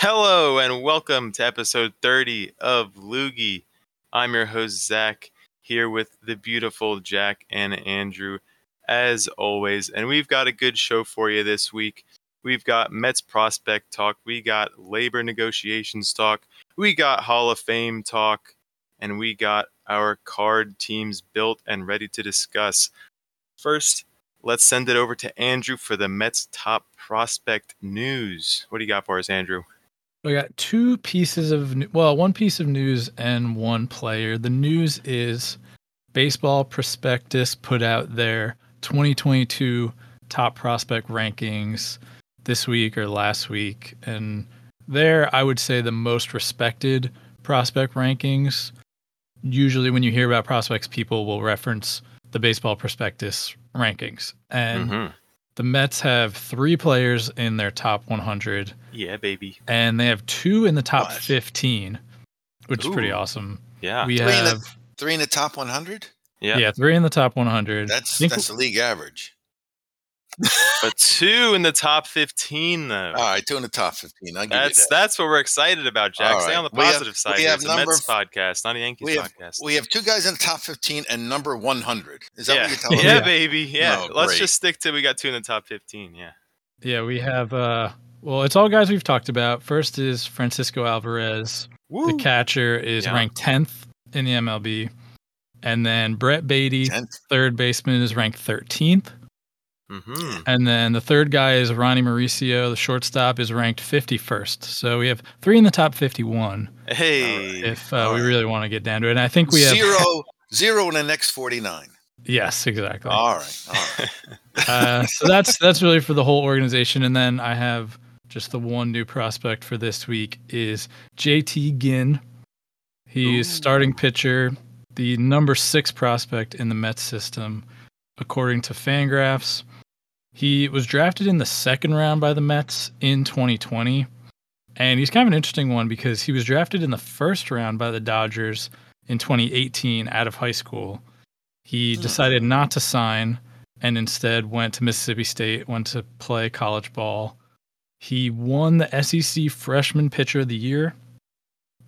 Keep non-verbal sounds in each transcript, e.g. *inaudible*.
Hello and welcome to episode 30 of Loogie. I'm your host, Zach, here with the beautiful Jack and Andrew, as always. And we've got a good show for you this week. We've got Mets prospect talk, we got labor negotiations talk, we got Hall of Fame talk, and we got our card teams built and ready to discuss. First, let's send it over to Andrew for the Mets top prospect news. What do you got for us, Andrew? We got two pieces of well, one piece of news and one player. The news is Baseball Prospectus put out their 2022 top prospect rankings this week or last week, and there I would say the most respected prospect rankings. Usually, when you hear about prospects, people will reference the Baseball Prospectus rankings, and Mhm. The Mets have three players in their top 100 Yeah, baby. and they have two in the top What? 15, which is pretty awesome. Yeah. We Three in the- have Three in the top 100? yeah. yeah. three in the top 100. That's Think- that's the league average. But two in the top 15, though. All right, two in the top 15. I'll give That's you that. that's what we're excited about, Jack. All Stay right. on the We have- positive side. we here. have It's a Mets number- podcast, not a Yankees we have- podcast. We have two guys in the top 15 and number 100. Is that yeah, what you're telling *laughs* yeah, me? baby. Yeah. No, Let's great. just stick to we got two in the top 15. Yeah. yeah, we have uh well, it's all guys we've talked about. First is Francisco Alvarez. Woo. The catcher is Yeah. ranked 10th in the MLB. And then Brett Baty, Tenth. third baseman, is ranked 13th. Mm-hmm. And then the third guy is Ronny Mauricio. The shortstop is ranked 51st. So we have three in the top 51 Hey. if uh, we really want to get down to it. And I think we have Zero, zero in the next 49. Yes, exactly. All right. All right. *laughs* uh, so that's that's really for the whole organization. And then I have just the one new prospect for this week is JT Ginn. He's Ooh. starting pitcher, the number six prospect in the Mets system, according to Fangraphs. He was drafted in the second round by the Mets in 2020. And he's kind of an interesting one because he was drafted in the first round by the Dodgers in 2018 out of high school. He decided not to sign and instead went to Mississippi State, went to play college ball. He won the SEC Freshman Pitcher of the Year.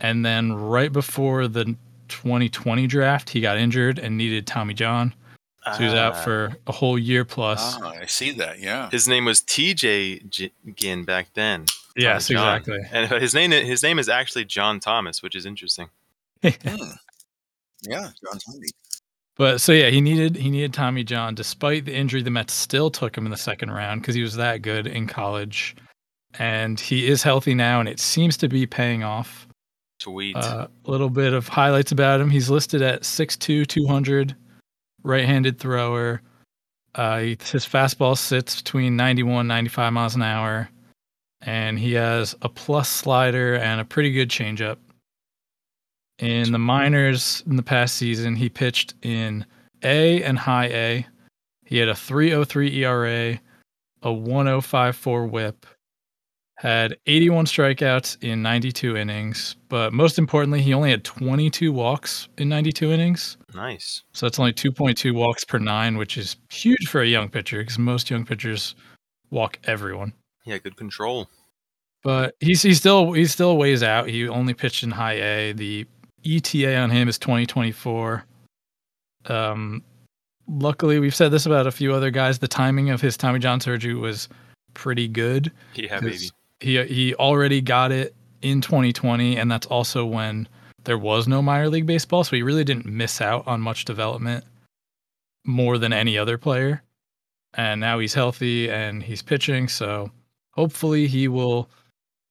And then right before the 2020 draft, he got injured and needed Tommy John. So he was out Ah. for a whole year plus. Ah, I see that. Yeah. His name was TJ G- Ginn back then. yes, John. exactly. And his name his name is actually John Thomas, which is interesting. *laughs* Hmm. Yeah. John Hundy. But so yeah, he needed he needed Tommy John. Despite the injury, the Mets still took him in the second round because he was that good in college, and he is healthy now, and it seems to be paying off. Sweet. Uh, a little bit of highlights about him. He's listed at 6'2", 200, right-handed thrower. Uh, his fastball sits between 91, 95 miles an hour, and he has a plus slider and a pretty good changeup. In the minors in the past season, he pitched in A and high A. He had a 3.03 ERA, a 1054 WHIP, had 81 strikeouts in 92 innings, but most importantly, he only had 22 walks in 92 innings. nice. So that's only 2.2 walks per nine, which is huge for a young pitcher because most young pitchers walk everyone. Yeah, good control. But he's he's still he's still ways out. He only pitched in high A. The ETA on him is 2024. Um, luckily, we've said this about a few other guys. The timing of his Tommy John surgery was pretty good. Yeah, baby. He he already got it in 2020, and that's also when there was no minor league baseball, so he really didn't miss out on much development more than any other player. And now he's healthy and he's pitching, so hopefully he will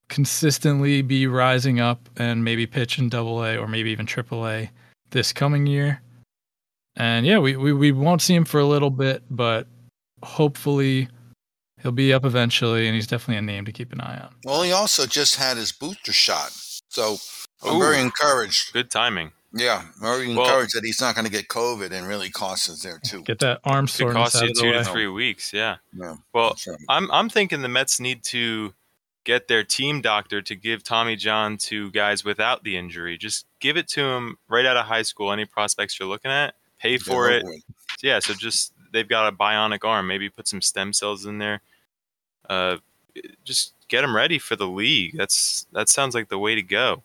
consistently be rising up and maybe pitch in double A or maybe even triple A this coming year. And yeah, we, we, we won't see him for a little bit, but hopefully he'll be up eventually and he's definitely a name to keep an eye on. Well, he also just had his booster shot. So I'm Ooh. very encouraged. Good timing. Yeah. Very Well- encouraged that he's not going to get COVID and really cost us there, too. Get that arm Could soreness cost out you of the two to three weeks. Yeah. Yeah. Well, right. I'm I'm thinking the Mets need to get their team doctor to give Tommy John to guys without the injury. Just give it to him right out of high school. Any prospects you're looking at, pay Get for it. over with. Yeah, so just they've got a bionic arm. Maybe put some stem cells in there. Uh, just get them ready for the league. That's that sounds like the way to go.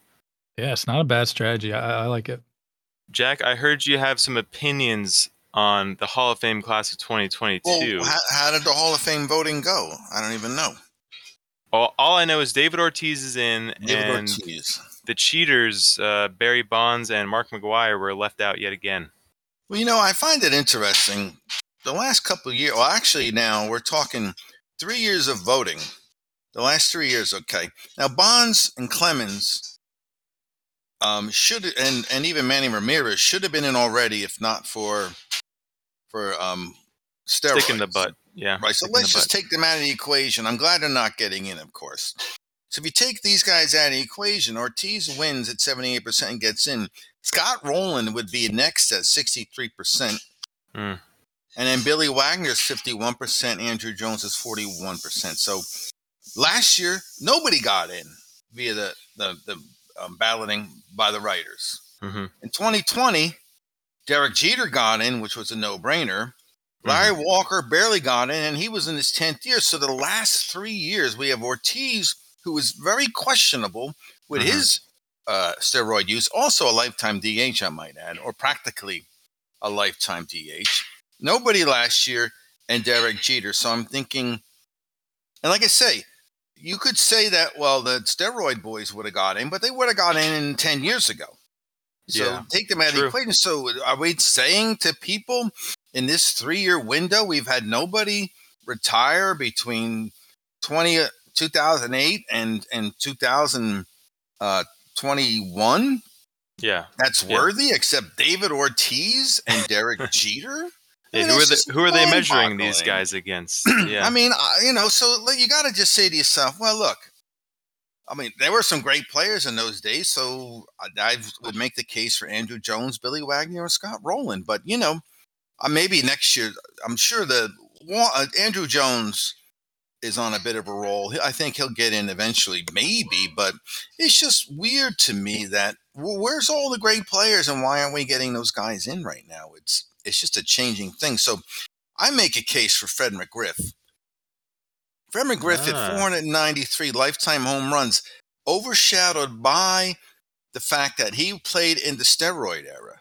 Yeah, it's not a bad strategy. I, I like it. Jack, I heard you have some opinions on the Hall of Fame class of 2022. Well, how, how did the Hall of Fame voting go? I don't even know. all, all I know is David Ortiz is in, David and Ortiz. the cheaters, uh, Barry Bonds and Mark McGwire, were left out yet again. Well, you know, I find it interesting. The last couple of years, well, actually, now we're talking three years of voting. The last three years, okay. Now, Bonds and Clemens um, should, and and even Manny Ramirez should have been in already, if not for for um, steroids. Stick in the butt. Yeah. Right. So let's just butt. take them out of the equation. I'm glad they're not getting in, of course. So if you take these guys out of the equation, Ortiz wins at 78% and gets in. Scott Rolen would be next at 63%. Hmm. And then Billy Wagner's 51%. Andruw Jones is 41%. So last year, nobody got in via the, the, the um, balloting by the writers. Mhm. In 2020, Derek Jeter got in, which was a no brainer. Larry Walker barely got in, and he was in his 10th year. So the last three years, we have Ortiz, who was very questionable with Mhm. his uh, steroid use, also a lifetime DH, I might add, or practically a lifetime DH. Nobody last year, and Derek Jeter. So I'm thinking, and like I say, you could say that, well, the steroid boys would have got in, but they would have got in 10 years ago. So Yeah, take them out of the equation. So are we saying to people in this three year window, we've had nobody retire between 20, uh, 2008 and, and 2021? Uh, yeah. That's Yeah. worthy, except David Ortiz and Derek *laughs* Jeter? I mean, who are it's the, who are they measuring these guys against? *clears throat* Yeah. I mean, you know, so you got to just say to yourself, well, look, I mean, there were some great players in those days, so I, I would make the case for Andruw Jones, Billy Wagner, and Scott Rolen. But you know, uh, maybe next year, I'm sure the uh, Andruw Jones is on a bit of a roll. I think he'll get in eventually, maybe. But it's just weird to me that well, where's all the great players, and why aren't we getting those guys in right now? It's it's just a changing thing. So I make a case for Fred McGriff. Fred McGriff Ah. at 493 lifetime home runs, overshadowed by the fact that he played in the steroid era.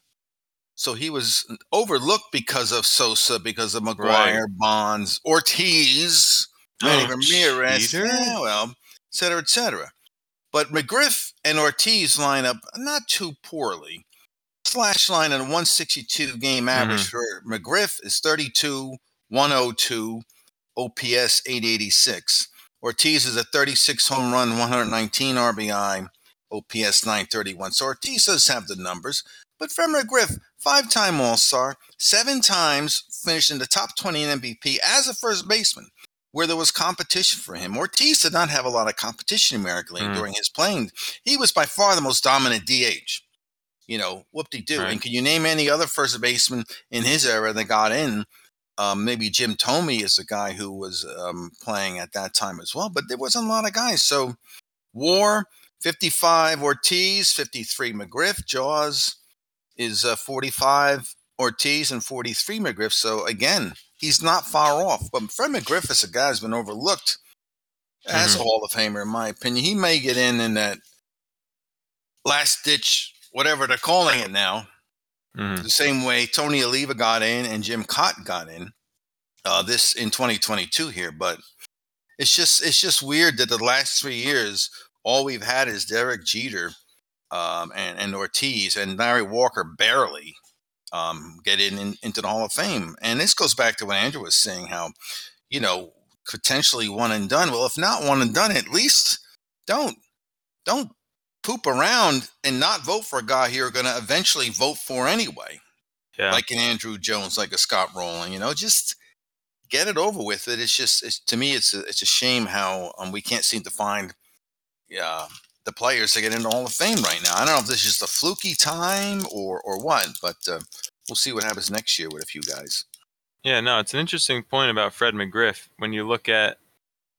So he was overlooked because of Sosa, because of McGwire, Bonds, Ortiz, Manny Ramirez, yeah, well, et cetera, et cetera. But McGriff and Ortiz line up not too poorly. Slash line on a 162 game average for McGriff is 32, 102, OPS 886. Ortiz is a 36 home run, 119 RBI, OPS 931. So Ortiz does have the numbers. But Fred McGriff, five time All Star, seven times finished in the top 20 in MVP as a first baseman, where there was competition for him. Ortiz did not have a lot of competition in numerically Mm. during his playing. He was by far the most dominant DH. You know, whoop de doo. Right. And can you name any other first baseman in his era that got in? Um, maybe Jim Thome is the guy who was um, playing at that time as well, but there wasn't a lot of guys. So, War, 55 Ortiz, 53 McGriff, Jaws is uh, 45 Ortiz and 43 McGriff. So, again, he's not far off. But Fred McGriff is a guy who's been overlooked as a Hall of Famer, in my opinion. He may get in in that last ditch, whatever they're calling it now Mhm. the same way Tony Oliva got in and Jim Kaat got in uh, this in 2022 here. But it's just it's just weird that the last three years all we've had is Derek Jeter um, and, and Ortiz and Larry Walker barely um, get in, in into the Hall of Fame. And this goes back to what Andrew was saying, how you know potentially one and done. Well, if not one and done, at least don't don't poop around and not vote for a guy you're going to eventually vote for anyway Yeah. like an Andruw Jones, like a Scott Rolen. You know, just get it over with. It. It's just it's, to me, it's a, it's a shame how um, we can't seem to find uh, the players to get into Hall of Fame right now. I don't know if this is just a fluky time or or what, but uh, we'll see what happens next year with a few guys. Yeah, no, it's an interesting point about Fred McGriff. When you look at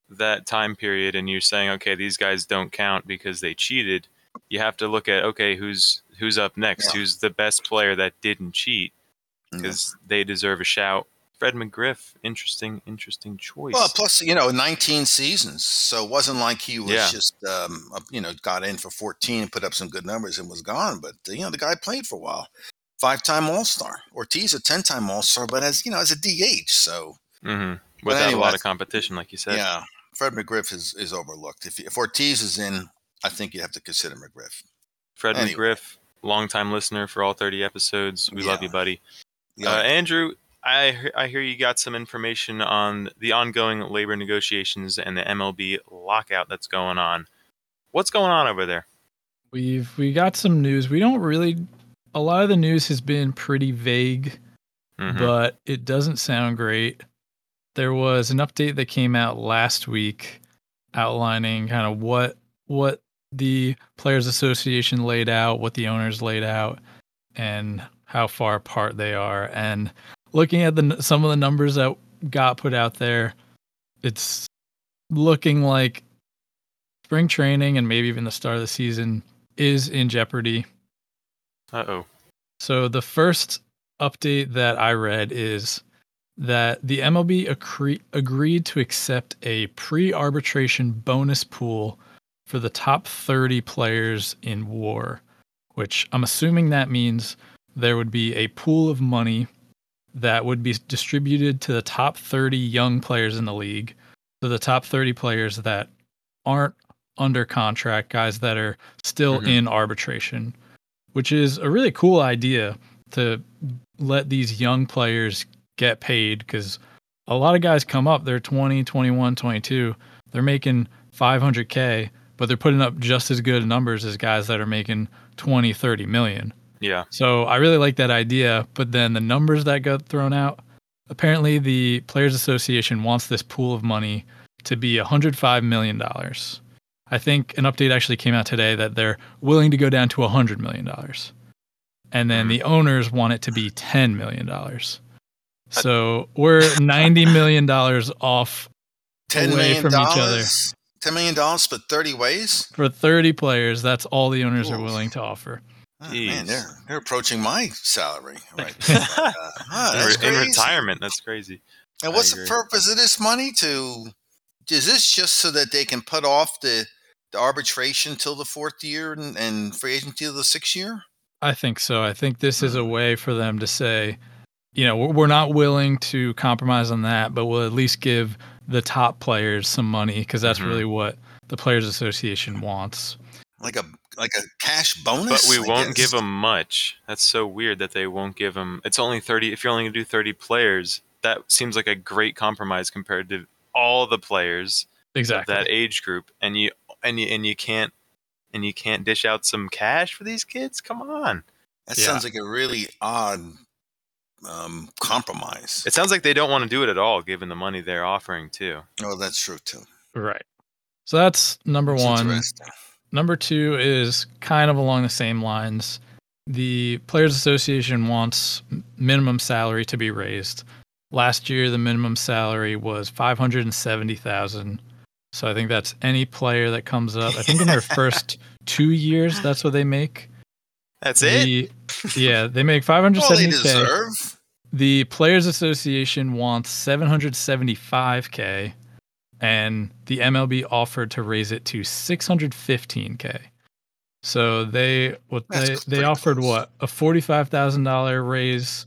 that time period and you're saying, okay, these guys don't count because they cheated, you have to look at, okay, who's who's up next? Yeah. Who's the best player that didn't cheat? Yeah. Because they deserve a shout. Fred McGriff, interesting, interesting choice. Well, plus you know, 19 seasons, so it wasn't like he was Yeah. just um, you know got in for 14, and put up some good numbers, and was gone. But you know, the guy played for a while. Five-time All-Star. Ortiz a 10-time All-Star, but as you know, as a DH. So hmm Without a lot of competition, like you said. yeah, Fred McGriff is is overlooked. If if Ortiz is in, I think you have to consider McGriff. Fred Anyway. McGriff, longtime listener for all 30 episodes. We love you, buddy. Yeah, Uh, Andrew, I I hear you got some information on the ongoing labor negotiations and the MLB lockout that's going on. What's going on over there? We've we got some news. We don't really. A lot of the news has been pretty vague, Mhm. but it doesn't sound great. There was an update that came out last week outlining kind of what what the players association laid out, what the owners laid out, and how far apart they are. And looking at the some of the numbers that got put out there, it's looking like spring training and maybe even the start of the season is in jeopardy. Uh oh. So the first update that I read is that the MLB accre- agreed to accept a pre-arbitration bonus pool for the top 30 players in WAR, which I'm assuming that means there would be a pool of money that would be distributed to the top 30 young players in the league, to the top 30 players that aren't under contract, guys that are still Mhm. in arbitration, which is a really cool idea to let these young players get paid because a lot of guys come up, they're 20, 21, 22, they're making 500K, but they're putting up just as good numbers as guys that are making 20, 30 million. Yeah. So I really like that idea, but then the numbers that got thrown out, apparently the Players Association wants this pool of money to be $105 million. I think an update actually came out today that they're willing to go down to $100 million. And then the mm-hmm. owners want it to be $10 million. So we're $90 million off ten away million from each other. Dollars. Ten million dollars split 30 ways. for 30 players. That's all the owners are willing to offer. Oh, man, they're they're approaching my salary *laughs* right. uh, ah, in, that's in crazy. retirement, that's crazy. And what's the purpose of this money? To is this just so that they can put off the the arbitration till the fourth year and, and free agency till the sixth year? I think so. I think this is a way for them to say, you know, we're we're not willing to compromise on that, but we'll at least give the top players some money because that's Mhm. really what the Players Association wants. Like a like a cash bonus? But we I won't guess? give them much. That's so weird that they won't give them. It's only 30. If you're only going to do 30 players, that seems like a great compromise compared to all the players Exactly. of that age group. And you and you and you can't and you can't dish out some cash for these kids. Come on. That Yeah. sounds like a really odd um, compromise. It sounds like they don't want to do it at all, given the money they're offering too. oh, that's true too. right. So that's number It's one. interesting. Number two is kind of along the same lines. The Players Association wants minimum salary to be raised. Last year, the minimum salary was five hundred and seventy thousand. So I think that's any player that comes up. I think in their *laughs* first two years, that's what they make. That's it. Yeah, they make five hundred Well, they deserve. The Players Association wants 775k, and the MLB offered to raise it to 615k. So they what That's they, they offered close. what a forty-five thousand dollar raise,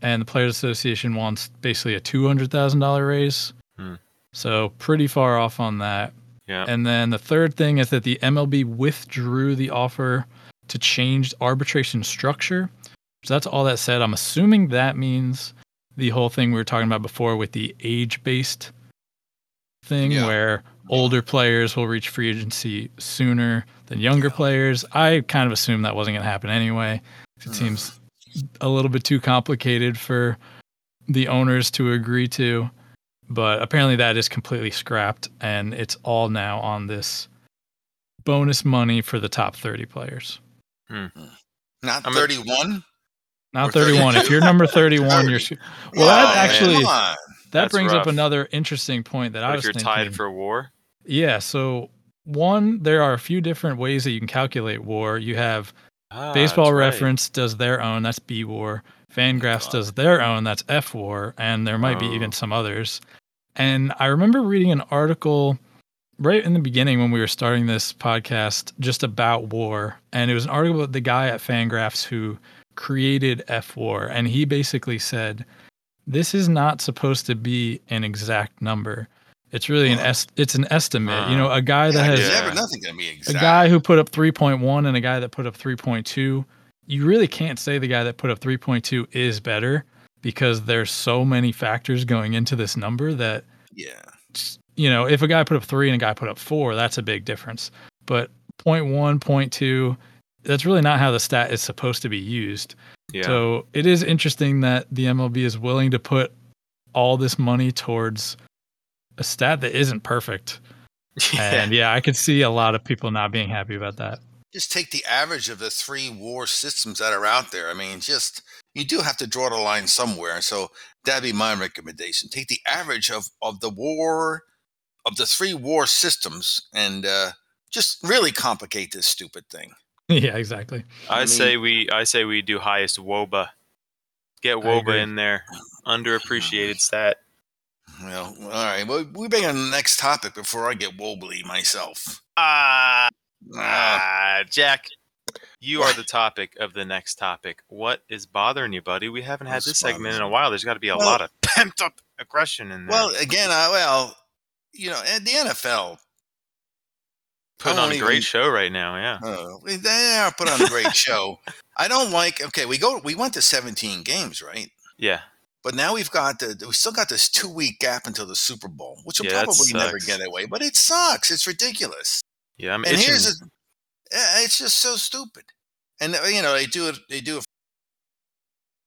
and the Players Association wants basically a two hundred thousand dollar raise. Hmm. So pretty far off on that. Yeah. And then the third thing is that the MLB withdrew the offer to change arbitration structure. So that's all that said. I'm assuming that means the whole thing we were talking about before with the age based thing Yeah. where older players will reach free agency sooner than younger Yeah. players. I kind of assumed that wasn't going to happen anyway. It Ugh. seems a little bit too complicated for the owners to agree to. But apparently that is completely scrapped and it's all now on this bonus money for the top 30 players. Hmm. Not 31. Not Or 31. If you're number 31, you're 30. sc- Well, that Oh, actually- that That's brings rough. up another interesting point that I What was if you're thinking. tied for war? yeah, so one there are a few different ways that you can calculate war. You have Ah, Baseball that's right. Reference does their own. That's B War. Fangraphs God. does their own. That's F War, and there might be Oh. even some others. And I remember reading an article right in the beginning when we were starting this podcast just about war, and it was an article about the guy at Fangraphs who created F War, and he basically said, "This is not supposed to be an exact number. It's really an est- it's an estimate. Huh. You know, a guy that has never nothing to be a guy who put up 3.1 and a guy that put up 3.2 you really can't say the guy that put up 3.2 is better because there's so many factors going into this number that yeah. you know if a guy put up 3 and a guy put up 4 that's a big difference but 0.1 0.2 that's really not how the stat is supposed to be used Yeah. so it is interesting that the MLB is willing to put all this money towards a stat that isn't perfect *laughs* and yeah I could see a lot of people not being happy about that Just take the average of the three war systems that are out there. I mean, just you do have to draw the line somewhere. So that'd be my recommendation. Take the average of of the war of the three war systems and uh, just really complicate this stupid thing. *laughs* yeah exactly I, I say we I say we do highest WOBA. Get WOBA in there. Underappreciated stat. Well, all right. Well, we bring on the next topic before I get wobbly myself. Ah, Ah, ah, Jack. You are the topic of the next topic. What is bothering you, buddy? We haven't had this segment in a while. There's got to be a Well- lot of *laughs* pent up aggression in there. well, again, I well, you know, at the NFL, Putting on a great even- show right now. Yeah. Uh, we- they are put on a great show. I don't like. Okay, we go. We went to 17 games, right? Yeah. But now we've got the. We still got this two week gap until the Super Bowl, which will Yeah, probably never get away. But it sucks. It's ridiculous. Yeah. I'm and itching. here's a, it's just so stupid. And uh, you know they do it. They do it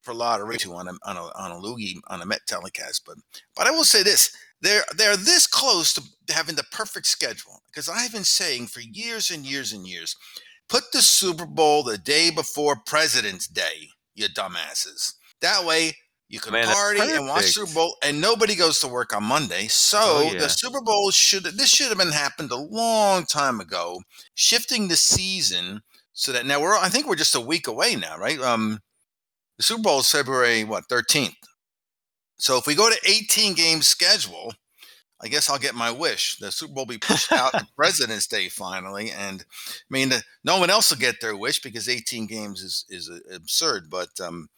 for a lot of too on a on a on a loogie on a Met telecast. But but I will say this: they're they're this close to having the perfect schedule because I've been saying for years and years and years, put the Super Bowl the day before President's Day, you dumbasses. That way. You can Man, party and watch. Super Bowl, and nobody goes to work on Monday. So Oh, yeah. the Super Bowl should this should have been happened a long time ago. Shifting the season so that now we're I think we're just a week away now, right? Um the Super Bowl is February what 13th. So if we go to 18 game schedule, I guess I'll get my wish. The Super Bowl will be pushed out to *laughs* President's Day finally, and I mean no one else will get their wish because 18 games is is uh, absurd. But um,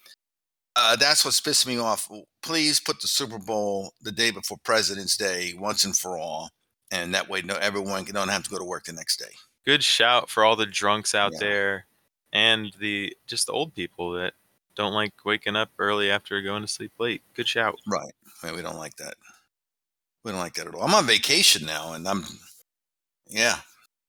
uh, that's what's pissing me off. Please put the Super Bowl the day before President's Day once and for all, and that way no everyone can, don't have to go to work the next day. Good shout for all the drunks out Yeah. there and the just the old people that don't like waking up early after going to sleep late. Good shout. Right. Man, we don't like that. We don't like that at all. I'm on vacation now, and I'm, yeah,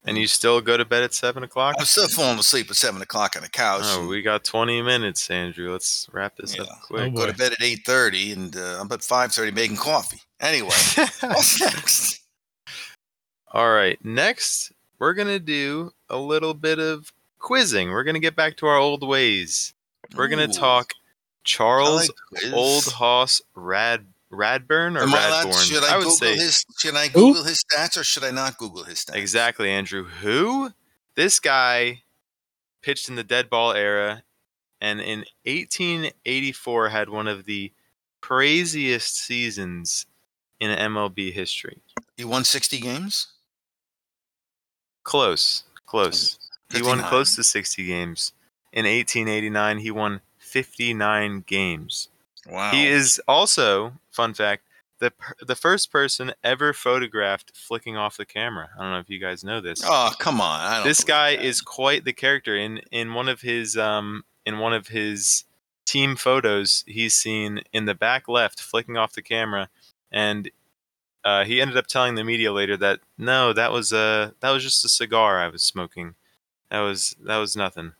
And you still go to bed at seven o'clock? I'm still falling asleep at seven o'clock on the couch. Oh, we got 20 minutes, Andrew. Let's wrap this up Yeah. quick. Oh, go to bed at eight thirty, and uh, I'm at five thirty making coffee. Anyway, what's *laughs* next? All right. Next, we're going to do a little bit of quizzing. We're going to get back to our old ways. We're going Ooh, to talk Charles like. Old Hoss Rad Radbourn or Am I allowed- Should I, would Google say his? Should I Who? Google his stats or should I not Google his stats? exactly, Andrew. Who? This guy pitched in the dead ball era and in 1884 had one of the craziest seasons in MLB history. He won sixty games. Close, close. He won close to 60 games. In 1889, he won 59 games. Wow. He is also, fun fact, the the first person ever photographed flicking off the camera. I don't know if you guys know this. Oh come on! I don't this guy that. is quite the character. In in one of his um in one of his team photos, he's seen in the back left flicking off the camera, and uh, he ended up telling the media later that no, that was a that was just a cigar I was smoking. That was that was nothing.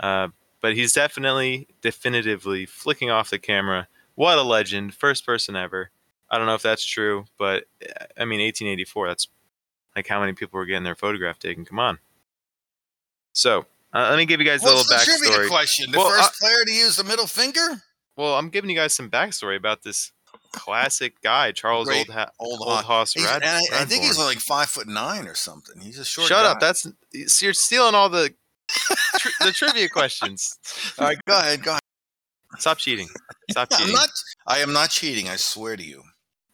Uh, but he's definitely definitively flicking off the camera. What a legend! First person ever. I don't know if that's true, but uh, I mean, 1884. That's like how many people were getting their photograph taken. Come on. So uh, let me give you guys a What's little the trivia backstory. question? The Well, first I- player to use the middle finger? Well, I'm giving you guys some backstory about this classic guy, Charles Great Old, ha- Old Old Hoss. Rad- I, I think he's like five foot nine or something. He's a short. Shut up! That's you're stealing all the tri- the trivia questions. all right. Go ahead. Go ahead. Stop cheating. Stop I'm cheating. not. I am not cheating. I swear to you.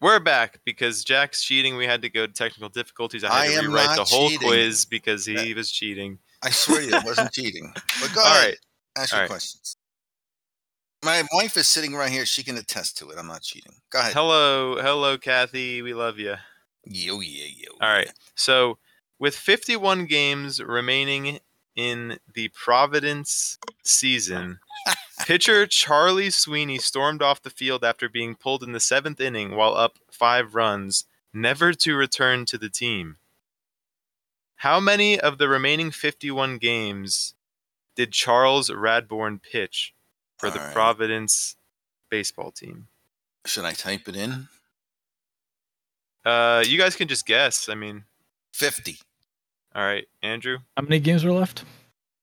We're back because Jack's cheating. We had to go to technical difficulties. I had I to rewrite the whole cheating. quiz because he That- was cheating. I swear to you, I *laughs* wasn't cheating. But go All ahead. right. Ask All your right. questions. My wife is sitting right here. She can attest to it. I'm not cheating. Go ahead. Hello, hello, Kathy. We love you. Yo, yeah, yo. All right. So, with 51 games remaining in the Providence season, pitcher Charlie Sweeney stormed off the field after being pulled in the seventh inning while up five runs, never to return to the team. How many of the remaining 51 games did Charles Radbourn pitch for the All right. Providence baseball team? Should I type it in? Uh, you guys can just guess. I mean, 50. All right, Andrew, How many games were left?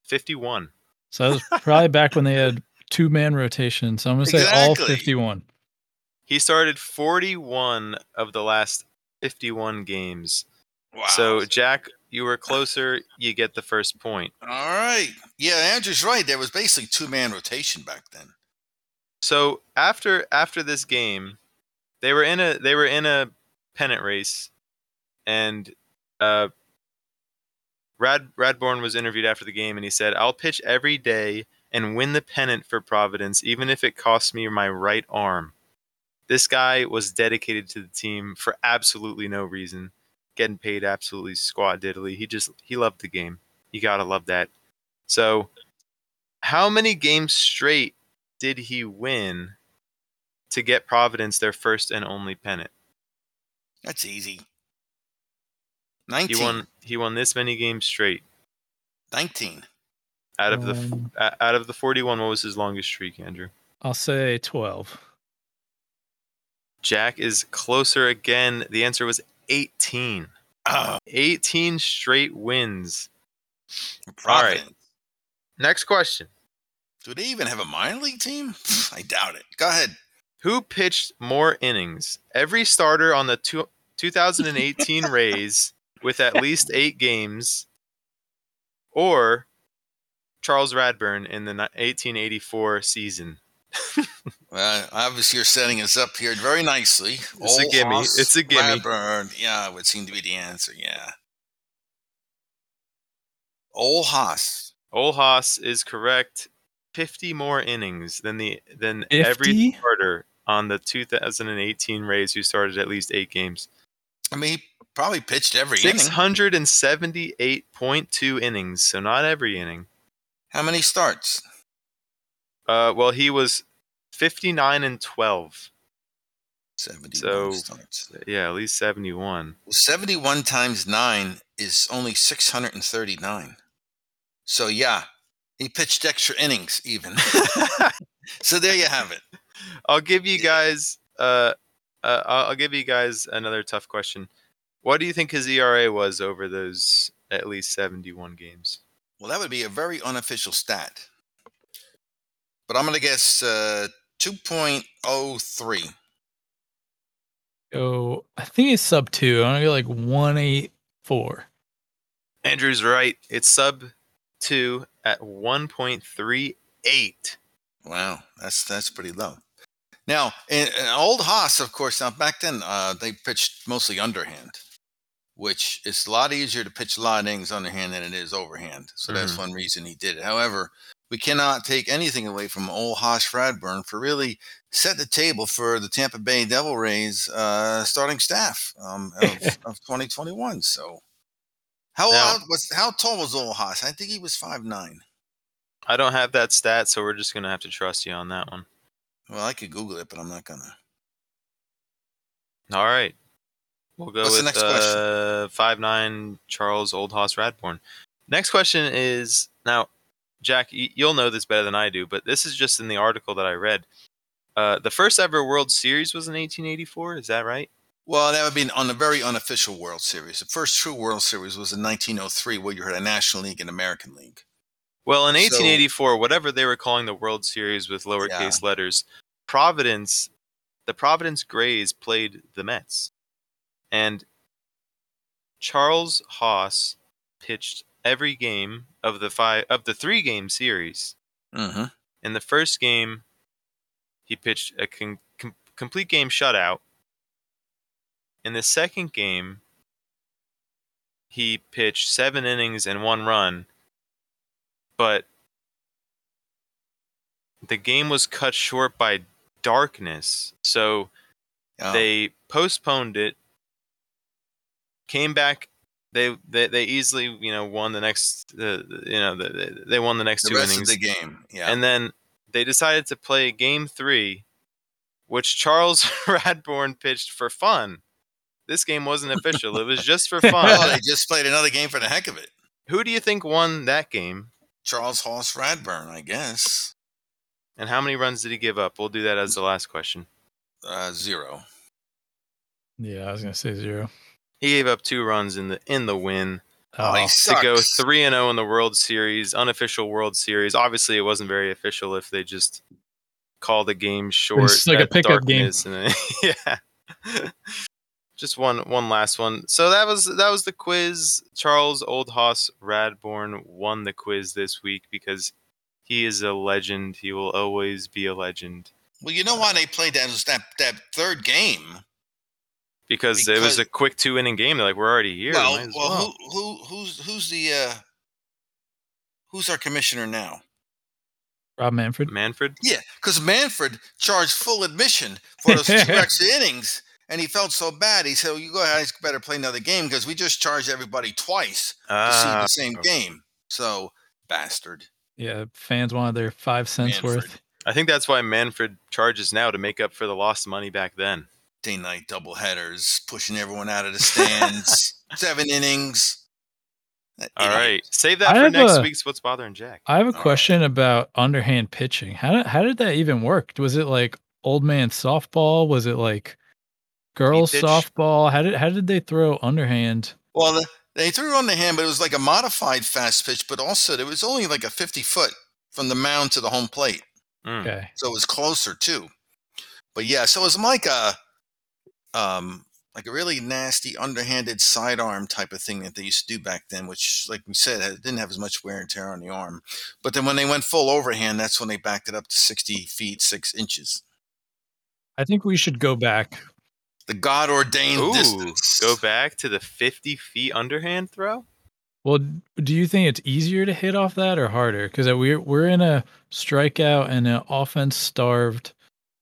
51. So that was probably back when they had *laughs* two man rotation. So I'm gonna say all 51. He started 41 of the last 51 games. Wow. So, Jack, you were closer. You get the first point. all right. Yeah, Andrew's right. There was basically two man rotation back then. So after after this game, they were in a they were in a pennant race, and uh, Rad Radbourn was interviewed after the game, and he said, "I'll pitch every day and win the pennant for Providence, even if it costs me my right arm." This guy was dedicated to the team for absolutely no reason, getting paid absolutely squat diddly. He just he loved the game. You gotta love that. So, how many games straight did he win to get Providence their first and only pennant? That's easy. 19. He won. He won this many games straight. 19. Out of the Um, f- out of the forty-one, what was his longest streak, Andrew? I'll say 12. Jack is closer again. The answer was eighteen. Oh, 18 straight wins. Providence. Next question: Do they even have a minor league team? *laughs* I doubt it. Go ahead. Who pitched more innings? Every starter on the two, 2018 *laughs* Rays with at least eight games, or Charles Radbourn in the 1884 season? *laughs* Well, obviously, you're setting us up here very nicely. It's a Old gimme. Hoss It's a gimme. Radbourn. Yeah, would seem to be the answer. Yeah. Old Hoss. Ol Hoss is correct. 50 more innings than the than every 50? starter on the 2018 Rays who started at least eight games. I mean, he probably pitched every inning. 678.2 innings, so not every inning. How many starts? Uh, well, he was 59 and 12. 71 So- starts. Yeah, at least 71. Well, 71 times 9 is only 639. So, yeah, he pitched extra innings even. *laughs* so, there you have it. I'll give you guys uh, uh I'll give you guys another tough question. What do you think his ERA was over those at least 71 games? Well, that would be a very unofficial stat. But I'm going to guess uh, 2.03. Oh, I think it's sub two. I'm gonna go like 184. Andrew's right. It's sub 2 at 1.38. Wow, that's that's pretty low. Now, in, in old Hoss, of course, now back then uh, they pitched mostly underhand, which it's a lot easier to pitch a lot of innings underhand than it is overhand. So that's Mhm. one reason he did it. However, we cannot take anything away from old Hoss Radbourn for really set the table for the Tampa Bay Devil Rays uh, starting staff um, of, *laughs* of 2021. So, how Now- old was how tall was old Hoss? I think he was five nine. I don't have that stat, so we're just going to have to trust you on that one. Well, I could Google it, but I'm not gonna. All right. We'll go What's the with next question? uh, five nine Charles Oldhouse Radbourn. Next question is now, Jack. You'll know this better than I do, but this is just in the article that I read. Uh, the first ever World Series was in 1884. Is that right? Well, that would be on a very unofficial World Series. The first true World Series was in 1903, where you had a National League and American League. Well, in So- 1884, whatever they were calling the World Series with lowercase letters, Providence, the Providence Grays played the Mets, and Charles Haas pitched every game of the five of the three game series. Mm-hmm. In the first game, he pitched a con- com- complete game shutout. In the second game, he pitched seven innings and one run, but the game was cut short by darkness. So Oh, they postponed it, came back. They, they they easily you know won the next uh, you know the, they won the next the two rest innings of the game. Yeah. and then they decided to play game three, which Charles *laughs* Radbourn pitched for fun. This game wasn't official; it was just for oh, *laughs* fun. they just played another game for the heck of it. Who do you think won that game? Charles Hoss Radbourn, I guess. And how many runs did he give up? We'll do that as the last question. Uh, zero. Yeah, I was gonna say zero. He gave up two runs in the in the win Oh, he Oh, to go three and zero in the World Series, unofficial World Series. Obviously, it wasn't very official if they just called the game short. It's like a at pickup game. darkness and then- *laughs* yeah. *laughs* Just one one last one. So that was that was the quiz. Charles Oldhoss Radbourn won the quiz this week because he is a legend. He will always be a legend Well, you know why they played that was that that third game. Because, it was a quick two inning game. They're like, we're already here. well, well, well." who who who's who's the uh who's our commissioner now? Rob Manfred. Manfred. Yeah, because Manfred charged full admission for those two *laughs* extra innings, and he felt so bad. He said, well, "You go ahead, I better play another game because we just charged everybody twice to see Ah, the same game." So, bastard. Yeah, fans wanted their five cents Manfred. worth. I think that's why Manfred charges now to make up for the lost money back then. Day night double headers, pushing everyone out of the stands, seven innings. That All idiot. right, save that I for next a- week's What's Bothering Jack. I have a All right. question about underhand pitching. How did, how did that even work? Was it like old man softball? Was it like girls softball? How did how did they throw underhand? Well, the, they threw on the hand, but it was like a modified fast pitch, but also it was only like a 50 foot from the mound to the home plate. Mm. Okay. So it was closer too. But yeah, so it was like a um like a really nasty underhanded sidearm type of thing that they used to do back then, which like we said, didn't have as much wear and tear on the arm. But then when they went full overhand, that's when they backed it up to 60 feet, six inches. I think we should go back. The God ordained Ooh, distance. go back to the 50 feet underhand throw. Well, do you think it's easier to hit off that or harder? Because we're we're in a strikeout and an offense starved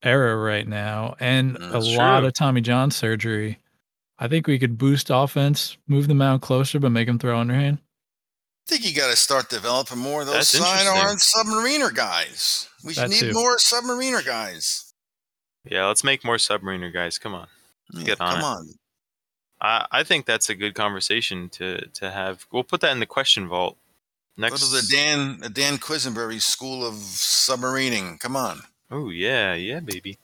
era right now, and a That's lot of Tommy John surgery. I think we could boost offense, move the mound closer, but make them throw underhand. I think you got to start developing more of those That's interesting. sidearm submariner guys. We That need too. more submariner guys. Yeah, let's make more submariner guys. Come on. Yeah, Get on come it. on. I, I think that's a good conversation to to have. We'll put that in the question vault. Go Next. to the Dan the Dan Quisenberry School of Submarining. Come on. Oh yeah, yeah, baby.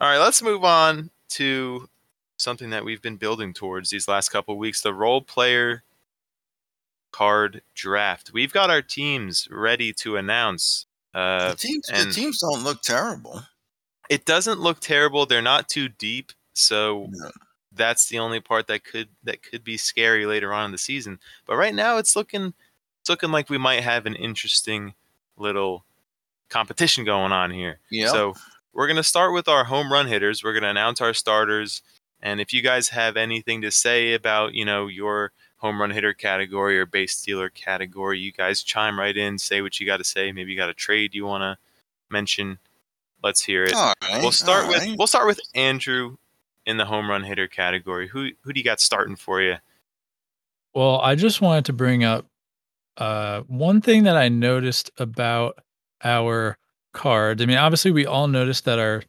All right, let's move on to something that we've been building towards these last couple of weeks: the role player card draft. We've got our teams ready to announce. Uh, the teams the teams don't look terrible. it doesn't look terrible. They're not too deep, so No. that's the only part that could that could be scary later on in the season. But right now, it's looking it's looking like we might have an interesting little competition going on here. Yeah. So we're gonna start with our home run hitters. We're gonna announce our starters, and if you guys have anything to say about you know your home run hitter category or base stealer category, you guys chime right in. Say what you got to say. Maybe you got a trade you want to mention. Let's hear it. all right. we'll start all with right. we'll start with Andrew in the home run hitter category. Who who do you got starting for you? Well, I just wanted to bring up uh, one thing that I noticed about our cards. I mean, obviously, we all noticed that our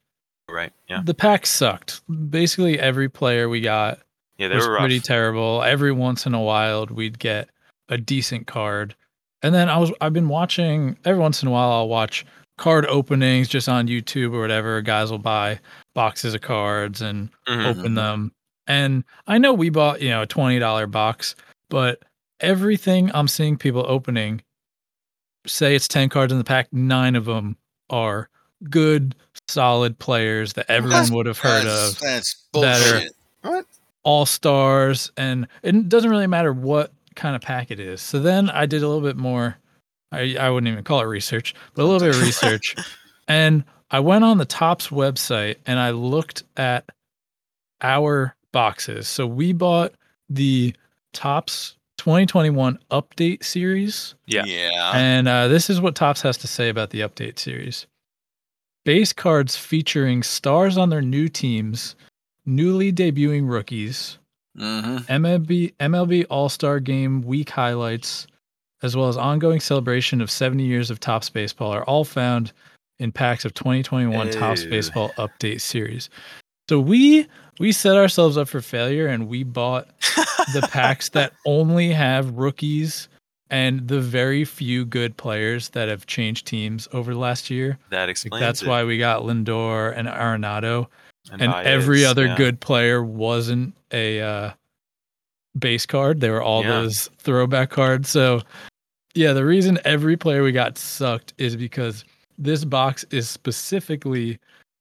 Right. Yeah. the pack sucked. Basically, every player we got Yeah, they was were rough. pretty terrible. Every once in a while, we'd get a decent card, and then I was I've been watching every once in a while. I'll watch card openings just on YouTube or whatever. Guys will buy boxes of cards and Mhm. open them. And I know we bought, you know, a $20 box, but everything I'm seeing people opening, say it's 10 cards in the pack, nine of them are good, solid players that everyone That's- would have heard that's, of, That's that are- all stars. And it doesn't really matter what kind of pack it is. So then I did a little bit more, I, I wouldn't even call it research, but a little bit of *laughs* research. And I went on the Topps website and I looked at our boxes. So we bought the Topps 2021 update series. Yeah. Yeah. And uh, this is what Topps has to say about the update series. Base cards featuring stars on their new teams, newly debuting rookies, hmm MLB MLB All Star Game week highlights, as well as ongoing celebration of 70 years of Topps baseball are all found in packs of 2021 Topps Ew. baseball update series. So we we set ourselves up for failure and we bought the *laughs* packs that only have rookies and the very few good players that have changed teams over the last year. that Like, explains that's it. why we got Lindor and Arenado, and Baez, every other yeah. good player wasn't a uh, base card. They were all Yeah. those throwback cards. So, yeah, the reason every player we got sucked is because this box is specifically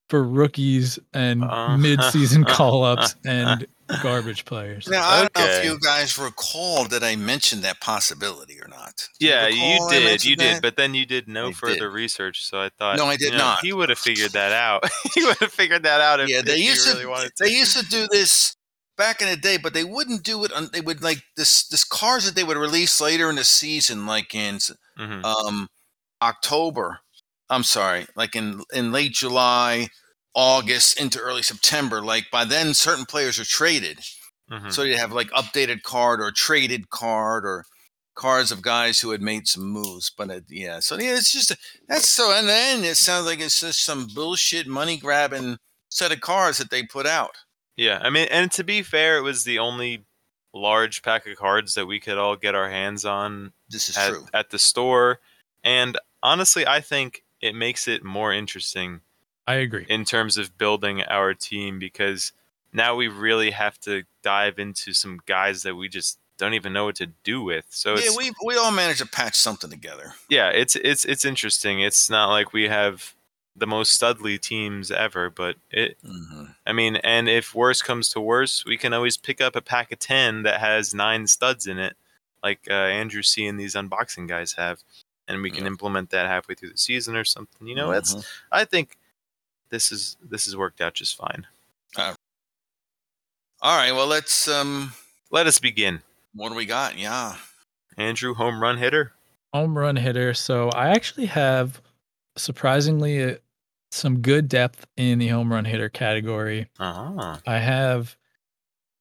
for rookies and Uh, mid-season *laughs* call-ups and garbage players. Now I don't know if you guys recall that I mentioned that possibility or not. Do Yeah, recall you did. mentioned You did, but then you did no I further did. research. So I thought, No, I did you know, not. He would have figured that out. *laughs* he would have figured that out if, yeah, they if he used really to wanted to. they used to do this back in the day, but they wouldn't do it. On, they would like this this cars that they would release later in the season, like in Mhm. um October. I'm sorry, like in in late July, August into early September. Like by then, certain players are traded. Mhm. So you have like updated card or traded card or cards of guys who had made some moves. But uh, yeah, so yeah, it's just that's so. And then it sounds like it's just some bullshit money grabbing set of cards that they put out. Yeah, I mean, and to be fair, it was the only large pack of cards that we could all get our hands on This is at, true. at the store. And honestly, I think it makes it more interesting I agree. in terms of building our team because now we really have to dive into some guys that we just don't even know what to do with. So Yeah, we we all managed to patch something together. yeah, it's it's it's interesting. It's not like we have the most studly teams ever, but it hmm I mean, and if worse comes to worse, we can always pick up a pack of 10 that has nine studs in it, like uh, Andrew C and these unboxing guys have. And we can Yeah. implement that halfway through the season or something. You know, it's, Mhm. I think this is, this has worked out just fine. all right. Well, let's um, Let us begin. what do we got? Yeah. Andrew, home run hitter. home run hitter. So I actually have surprisingly uh, some good depth in the home run hitter category. Ah, I have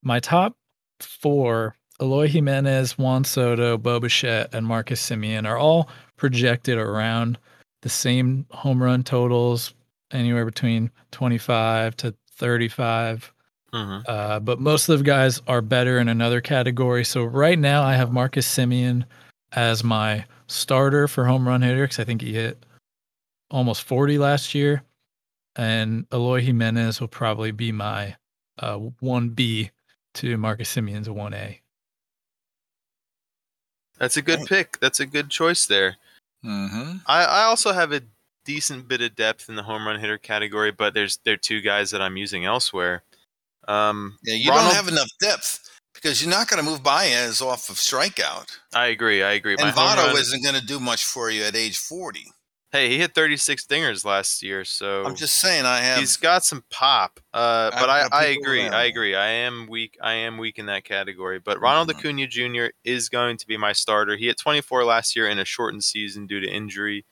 my top four Eloy Jimenez, Juan Soto, Bo Bichette, and Marcus Semien are all projected around the same home run totals, anywhere between 25 to 35. hmm Uh, but most of the guys are better in another category. So right now I have Marcus Semien as my starter for home run hitter because I think he hit almost 40 last year. And Eloy Jimenez will probably be my uh, 1B to Marcus Semien's 1A. That's a good pick. That's a good choice there. Mm-hmm. I, I also have a decent bit of depth in the home run hitter category, but there's there are two guys that I'm using elsewhere. Um, Yeah, you Ronald- don't have enough depth because you're not going to move Baez off of strikeout, I agree. I agree. and home Votto run- isn't going to do much for you at age 40. Hey, he hit 36 dingers last year, so I'm just saying, I have. he's got some pop. Uh, but I, I agree. around I agree. I am weak. I am weak in that category. But Ronald Mhm. Acuna Jr. is going to be my starter. He hit 24 last year in a shortened season due to injury.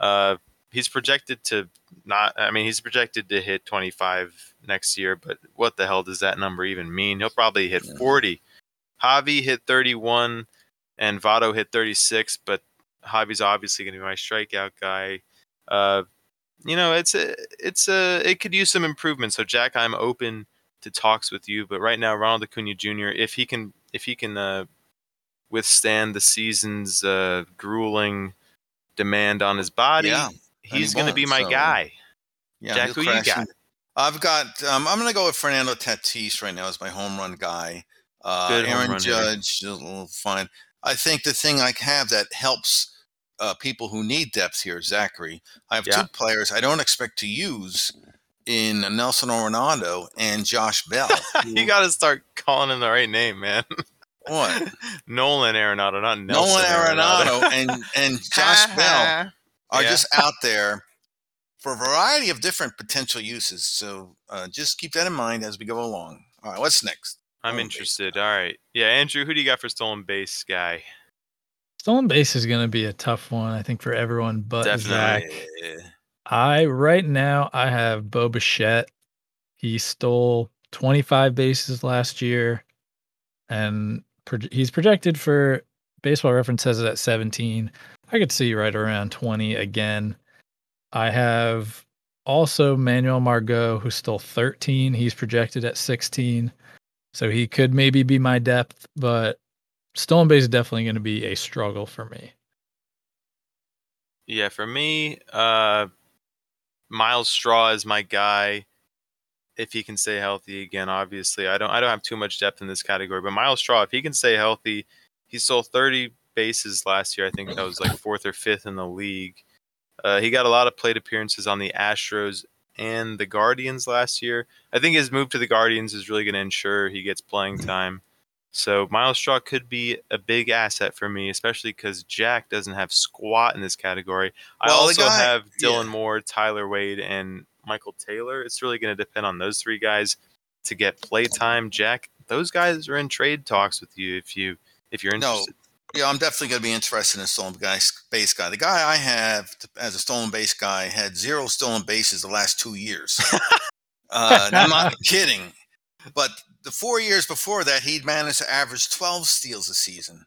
Uh, he's projected to not. I mean, he's projected to hit 25 next year. But what the hell does that number even mean? He'll probably hit Yeah. 40. Javi hit 31, and Votto hit 36. But Javi's obviously going to be my strikeout guy. Uh, you know, it's a, it's a, it could use some improvement. So Jack, I'm open to talks with you, but right now, Ronald Acuna Jr. If he can, if he can uh, withstand the season's uh, grueling demand on his body, Yeah, he's he going to be my so- guy. yeah, Jack, who you got? in. I've got. Um, I'm going to go with Fernando Tatis right now as my home run guy. Uh, Aaron. Judge, a little fine. I think the thing I have that helps uh, people who need depth here, Zachary. I have Yeah. two players I don't expect to use in Nelson Arenado and Josh Bell. *laughs* you got to start calling him the right name, man. what? *laughs* Nolan Arenado, not Nelson Nolan Arenado. Arenado and and *laughs* Josh Bell are Yeah. just out there for a variety of different potential uses. So uh, just keep that in mind as we go along. All right, what's next? I'm Stolen interested. All right. Yeah, Andrew, who do you got for stolen base guy? Stolen base is going to be a tough one, I think, for everyone but Zach. Definitely. Yeah. I right now I have Bo Bichette. He stole 25 bases last year, and proj- he's projected for Baseball Reference says it at 17. I could see right around 20 again. I have also Manuel Margot, who stole 13. He's projected at 16, so he could maybe be my depth, but stolen base is definitely going to be a struggle for me. Yeah, for me, uh, Myles Straw is my guy. If he can stay healthy again, obviously, I don't. I don't have too much depth in this category, but Myles Straw, if he can stay healthy, he stole 30 bases last year. I think that was like fourth or fifth in the league. Uh, he got a lot of plate appearances on the Astros and the Guardians last year. I think his move to the Guardians is really going to ensure he gets playing time. So Myles Straw could be a big asset for me, especially because Jack doesn't have squat in this category. I Well, the also guy- have Dylan yeah. Moore, Tyler Wade, and Michael Taylor. It's really going to depend on those three guys to get play time. Jack, those guys are in trade talks with you if you if you're interested. No. Yeah, I'm definitely going to be interested in a stolen guy, base guy. The guy I have as a stolen base guy had zero stolen bases the last two years. *laughs* uh, I'm not kidding. But the four years before that, he'd managed to average 12 steals a season.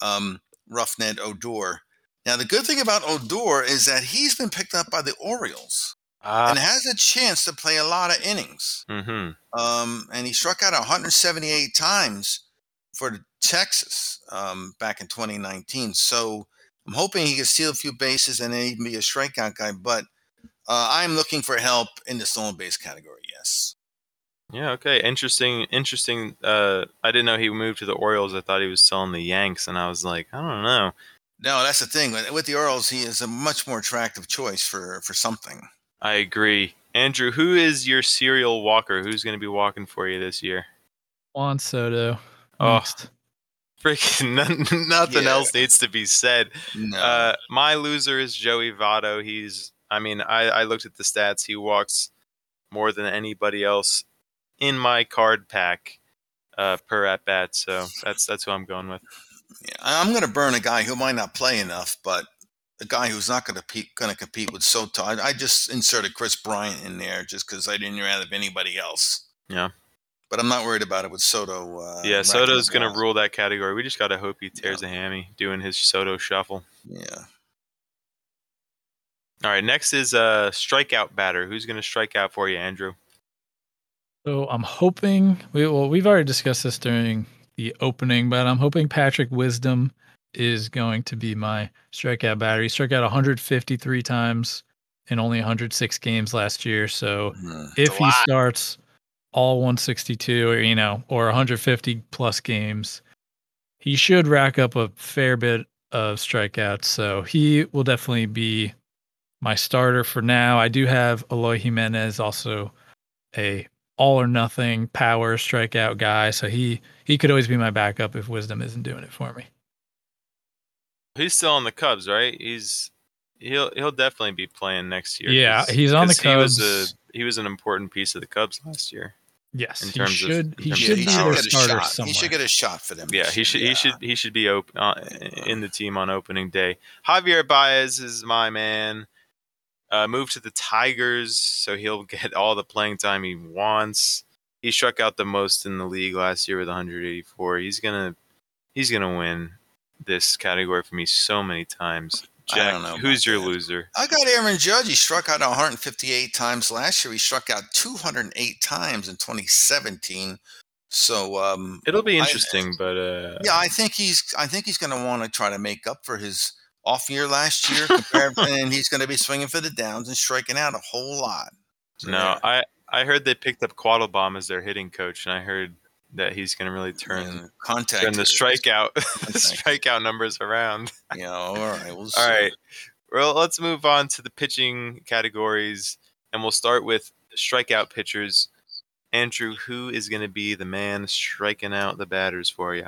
Um, Rougned Odor. Now, the good thing about Odor is that he's been picked up by the Orioles Ah, and has a chance to play a lot of innings. hmm Um, and he struck out 178 times for Texas um, back in 2019. So I'm hoping he can steal a few bases and then even be a strikeout guy. But uh, I'm looking for help in the stolen base category. Yes. Yeah. Okay. Interesting. Interesting. Uh, I didn't know he moved to the Orioles. I thought he was still in the Yanks, and I was like, I don't know. No, that's the thing. With with the Orioles, he is a much more attractive choice for for something. I agree. Andrew, who is your serial walker? Who's going to be walking for you this year? Juan Soto. Oh. next. Freaking *laughs* none, nothing Yeah. else needs to be said. No. Uh, my loser is Joey Votto. He's, I mean, I, I looked at the stats. He walks more than anybody else in my card pack uh, per at bat. So that's that's who I'm going with. yeah, I'm going to burn a guy who might not play enough, but a guy who's not going to going to compete with Soto. I, I just inserted Kris Bryant in there just because I didn't rather have anybody else. Yeah. But I'm not worried about it with Soto. Uh, yeah, Soto's going to rule that category. We just got to hope he tears a hammy doing his Soto shuffle. Yeah. All right, next is a strikeout batter. Who's going to strike out for you, Andrew? So I'm hoping we well we've already discussed this during the opening, but I'm hoping Patrick Wisdom is going to be my strikeout batter. He struck out 153 times in only 106 games last year. So Hmm. if he lot. starts all 162 or you know or 150 plus games, he should rack up a fair bit of strikeouts. So he will definitely be my starter for now. I do have Eloy Jimenez also a all or nothing power strikeout guy, so he he could always be my backup if Wisdom isn't doing it for me. He's still on the Cubs, right? He's he'll he'll definitely be playing next year. Yeah, he's on the 'cause He was Cubs. a he was an important piece of the Cubs last year. Yes, In he terms of- should in he should be he power. their should get a starter shot. somewhere. He should get a shot for them. Yeah, he should year. he should he should be open uh, in the team on opening day. Javier Baez is my man. Uh, moved to the Tigers, so he'll *laughs* get all the playing time he wants. He struck out the most in the league last year with 184. He's gonna he's gonna win this category for me so many times. I Jack, don't know who's your loser? I got Aaron Judge. He struck out 158 times last year. He struck out 208 times in 2017. So um, It'll be I- interesting, but uh, yeah, I think he's I think he's going to want to try to make up for his off year last year, *laughs* and he's going to be swinging for the downs and striking out a whole lot. So no, there. I I heard they picked up Quattlebaum as their hitting coach, and I heard that he's going to really turn contact turn the strikeout *laughs* the strikeout numbers around. Yeah, all right. We'll. *laughs* All right, well, let's move on to the pitching categories, and we'll start with strikeout pitchers. Andrew, who is going to be the man striking out the batters for you?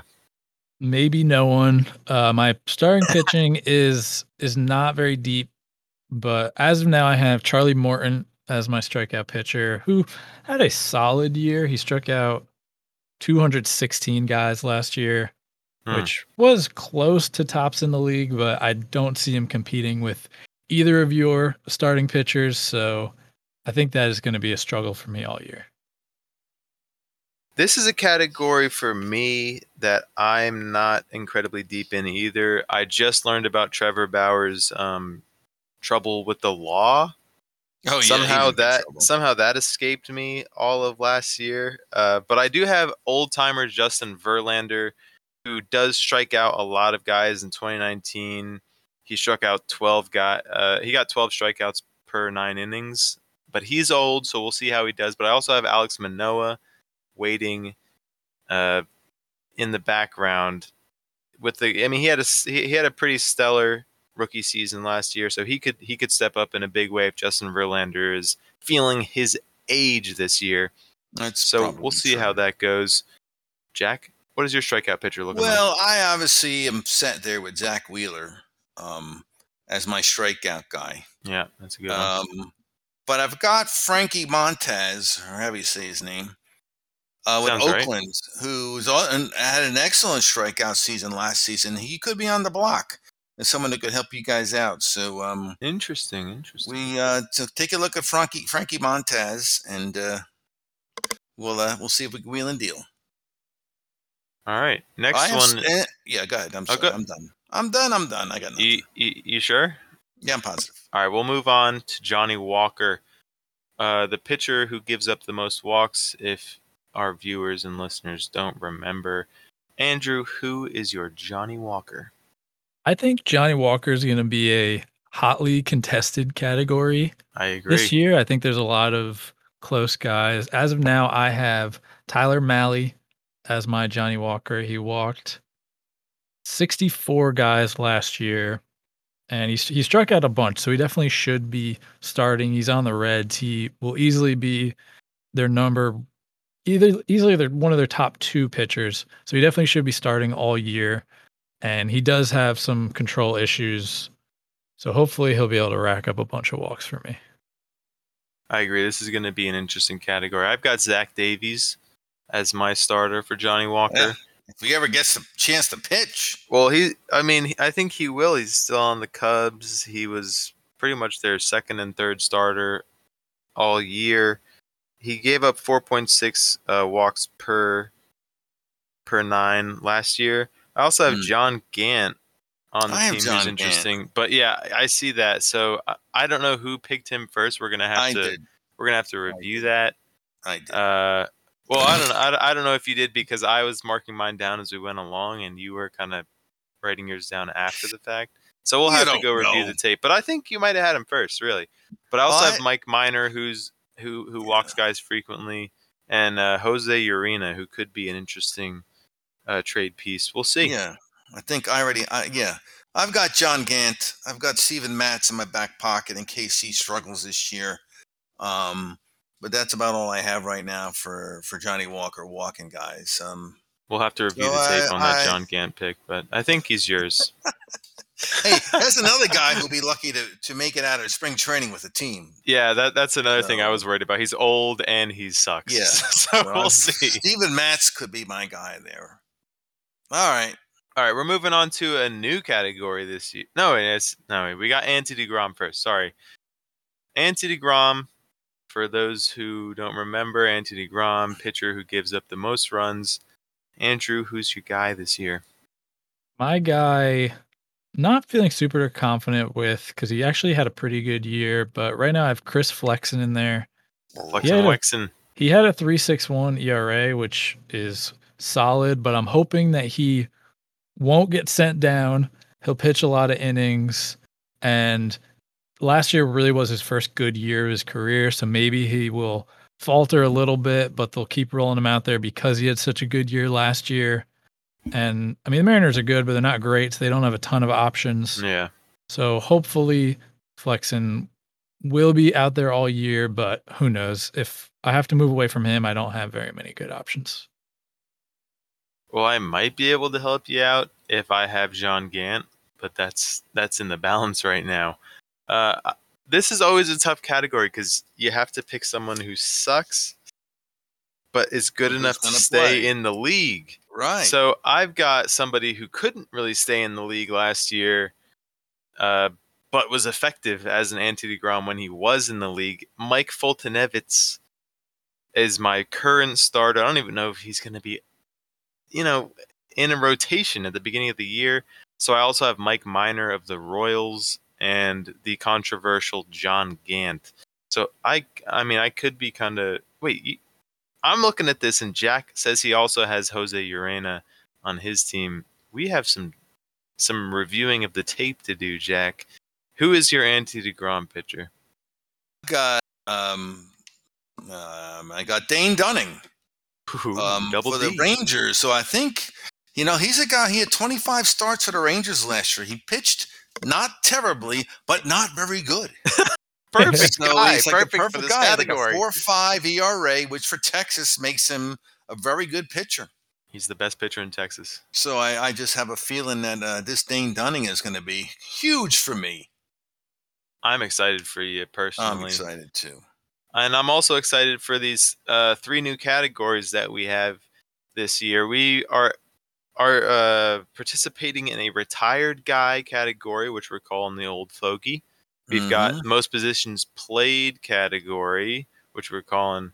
Maybe no one. Uh, my starting pitching *laughs* is is not very deep, But as of now, I have Charlie Morton as my strikeout pitcher, who had a solid year. He struck out 216 guys last year, Hmm. which was close to tops in the league, but I don't see him competing with either of your starting pitchers. So I think that is going to be a struggle for me all year. This is a category for me that I'm not incredibly deep in either. I just learned about Trevor Bauer's um, trouble with the law. Oh, somehow in that somehow that escaped me all of last year. Uh, but I do have old timer Justin Verlander, who does strike out a lot of guys in 2019. He struck out 12 guy. Uh, he got 12 strikeouts per nine innings. But he's old, so we'll see how he does. But I also have Alek Manoah waiting uh, in the background with the. I mean, he had a he had a pretty stellar rookie season last year, so he could he could step up in a big way if Justin Verlander is feeling his age this year. That's So we'll see true. how that goes. Jack, what is your strikeout pitcher looking like? Well, I obviously am set there with Zack Wheeler um, as my strikeout guy. Yeah, that's a good one. Um, but I've got Frankie Montas, or however you say his name, uh, with Sounds right. Oakland, who's and had an excellent strikeout season last season. He could be on the block as someone that could help you guys out. So um, Interesting, interesting. we uh, so take a look at Frankie Frankie Montas, and uh, we'll uh, we'll see if we can wheel and deal. All right, next I one. yeah, go ahead. I'm Oh, sorry. go- I'm done. I'm done. I'm done. I got nothing. You, you, you sure? yeah, I'm positive. All right, we'll move on to Johnny Walker, uh, the pitcher who gives up the most walks. If our viewers and listeners don't remember, Andrew, who is your Johnny Walker? I think Johnny Walker is going to be a hotly contested category. I agree. This year, I think there's a lot of close guys. As of now, I have Tyler Mahle as my Johnny Walker. He walked 64 guys last year, and he he struck out a bunch, so he definitely should be starting. He's on the Reds. He will easily be their number, either easily their one of their top two pitchers. So he definitely should be starting all year. And he does have some control issues. So hopefully he'll be able to rack up a bunch of walks for me. I agree. This is going to be an interesting category. I've got Zach Davies as my starter for Johnny Walker. Yeah. If he ever gets the chance to pitch, Well, he, I mean, I think he will. He's still on the Cubs. He was pretty much their second and third starter all year. He gave up 4.6 uh, walks per per nine last year. I also have Hmm. John Gant on the I team, who's Gant. interesting. But yeah, I I see that. So I, I don't know who picked him first. We're gonna have I to did. we're gonna have to review that. I did. Uh, well, I don't know. I, I don't know if you did because I was marking mine down as we went along, and you were kind of writing yours down after the fact. So we'll You have to go review know. the tape. But I think you might have had him first, really. But I also have Mike Minor, who's who who walks guys frequently, and uh, Jose Urena, who could be an interesting uh, trade piece. We'll see. Yeah, I think I already. I, yeah, I've got John Gant. I've got Steven Matz in my back pocket in case he struggles this year. Um, but that's about all I have right now for for Johnny Walker walking guys. Um, We'll have to review So the tape I- on that I- John Gant pick, but I think he's yours. *laughs* hey, *laughs* that's another guy who'll be lucky to to make it out of spring training with a team. Yeah, that that's another thing I was worried about. He's old and he sucks. Yeah. *laughs* so Well, we'll *laughs* see. Steven Matz could be my guy there. All right. All right, we're moving on to a new category this year. No, it's no, wait, we got Anti Degrom first. Sorry, Anti Degrom. For those who don't remember, Anti Degrom, pitcher who gives up the most runs. Andrew, who's your guy this year? My guy, not feeling super confident with because he actually had a pretty good year, but right now I have Chris Flexen in there. Flexen Yeah. Wexen. He had a 361 ERA, which is solid, but I'm hoping that he won't get sent down. He'll pitch a lot of innings. And last year really was his first good year of his career. So maybe he will falter a little bit, but they'll keep rolling him out there because he had such a good year last year. And I mean, the Mariners are good, but they're not great. So they don't have a ton of options. Yeah. So hopefully Flexen will be out there all year, but who knows? If I have to move away from him, I don't have very many good options. Well, I might be able to help you out if I have John Gant, but that's that's in the balance right now. Uh, this is always a tough category because you have to pick someone who sucks, but is good Who's enough to stay play. in the league. Right. So I've got somebody who couldn't really stay in the league last year, uh, but was effective as an anti Degrom when he was in the league. Mike Foltynewicz is my current starter. I don't even know if he's going to be, you know, in a rotation at the beginning of the year. So I also have Mike Minor of the Royals and the controversial John Gant. So I, I mean, I could be kind of wait. I'm looking at this, and Jack says he also has Jose Urena on his team. We have some some reviewing of the tape to do, Jack. Who is your anti Degrom pitcher? got um, um, I got Dane Dunning Ooh, um, double for D. the Rangers. So I think you know he's a guy. He had 25 starts for the Rangers last year. He pitched not terribly, but not very good. *laughs* perfect So guy, he's like perfect, perfect for this guy, category. like a four five ERA, which for Texas makes him a very good pitcher. He's the best pitcher in Texas. So I, I just have a feeling that uh, this Dane Dunning is going to be huge for me. I'm excited for you personally. I'm excited too. and I'm also excited for these uh, three new categories that we have this year. We are are uh, participating in a retired guy category, which we're calling the old fogey. We've Mhm. got most positions played category, which we're calling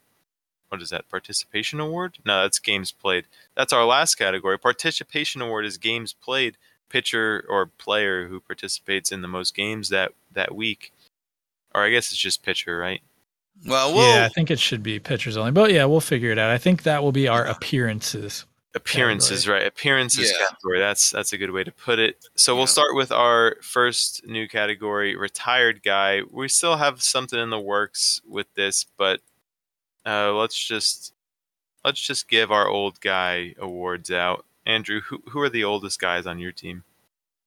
what is that? Participation award? No, that's games played. That's our last category. Participation award is games played. Pitcher or player who participates in the most games that that week. Or I guess it's just pitcher, right? Well, we'll Yeah, I think it should be pitchers only. But yeah, we'll figure it out. I think that will be our appearances. Appearances, right? Appearances Yeah. category. That's that's a good way to put it. So Yeah. we'll start with our first new category, retired guy. We still have something in the works with this, but uh, let's just let's just give our old guy awards out. Andrew, who who are the oldest guys on your team?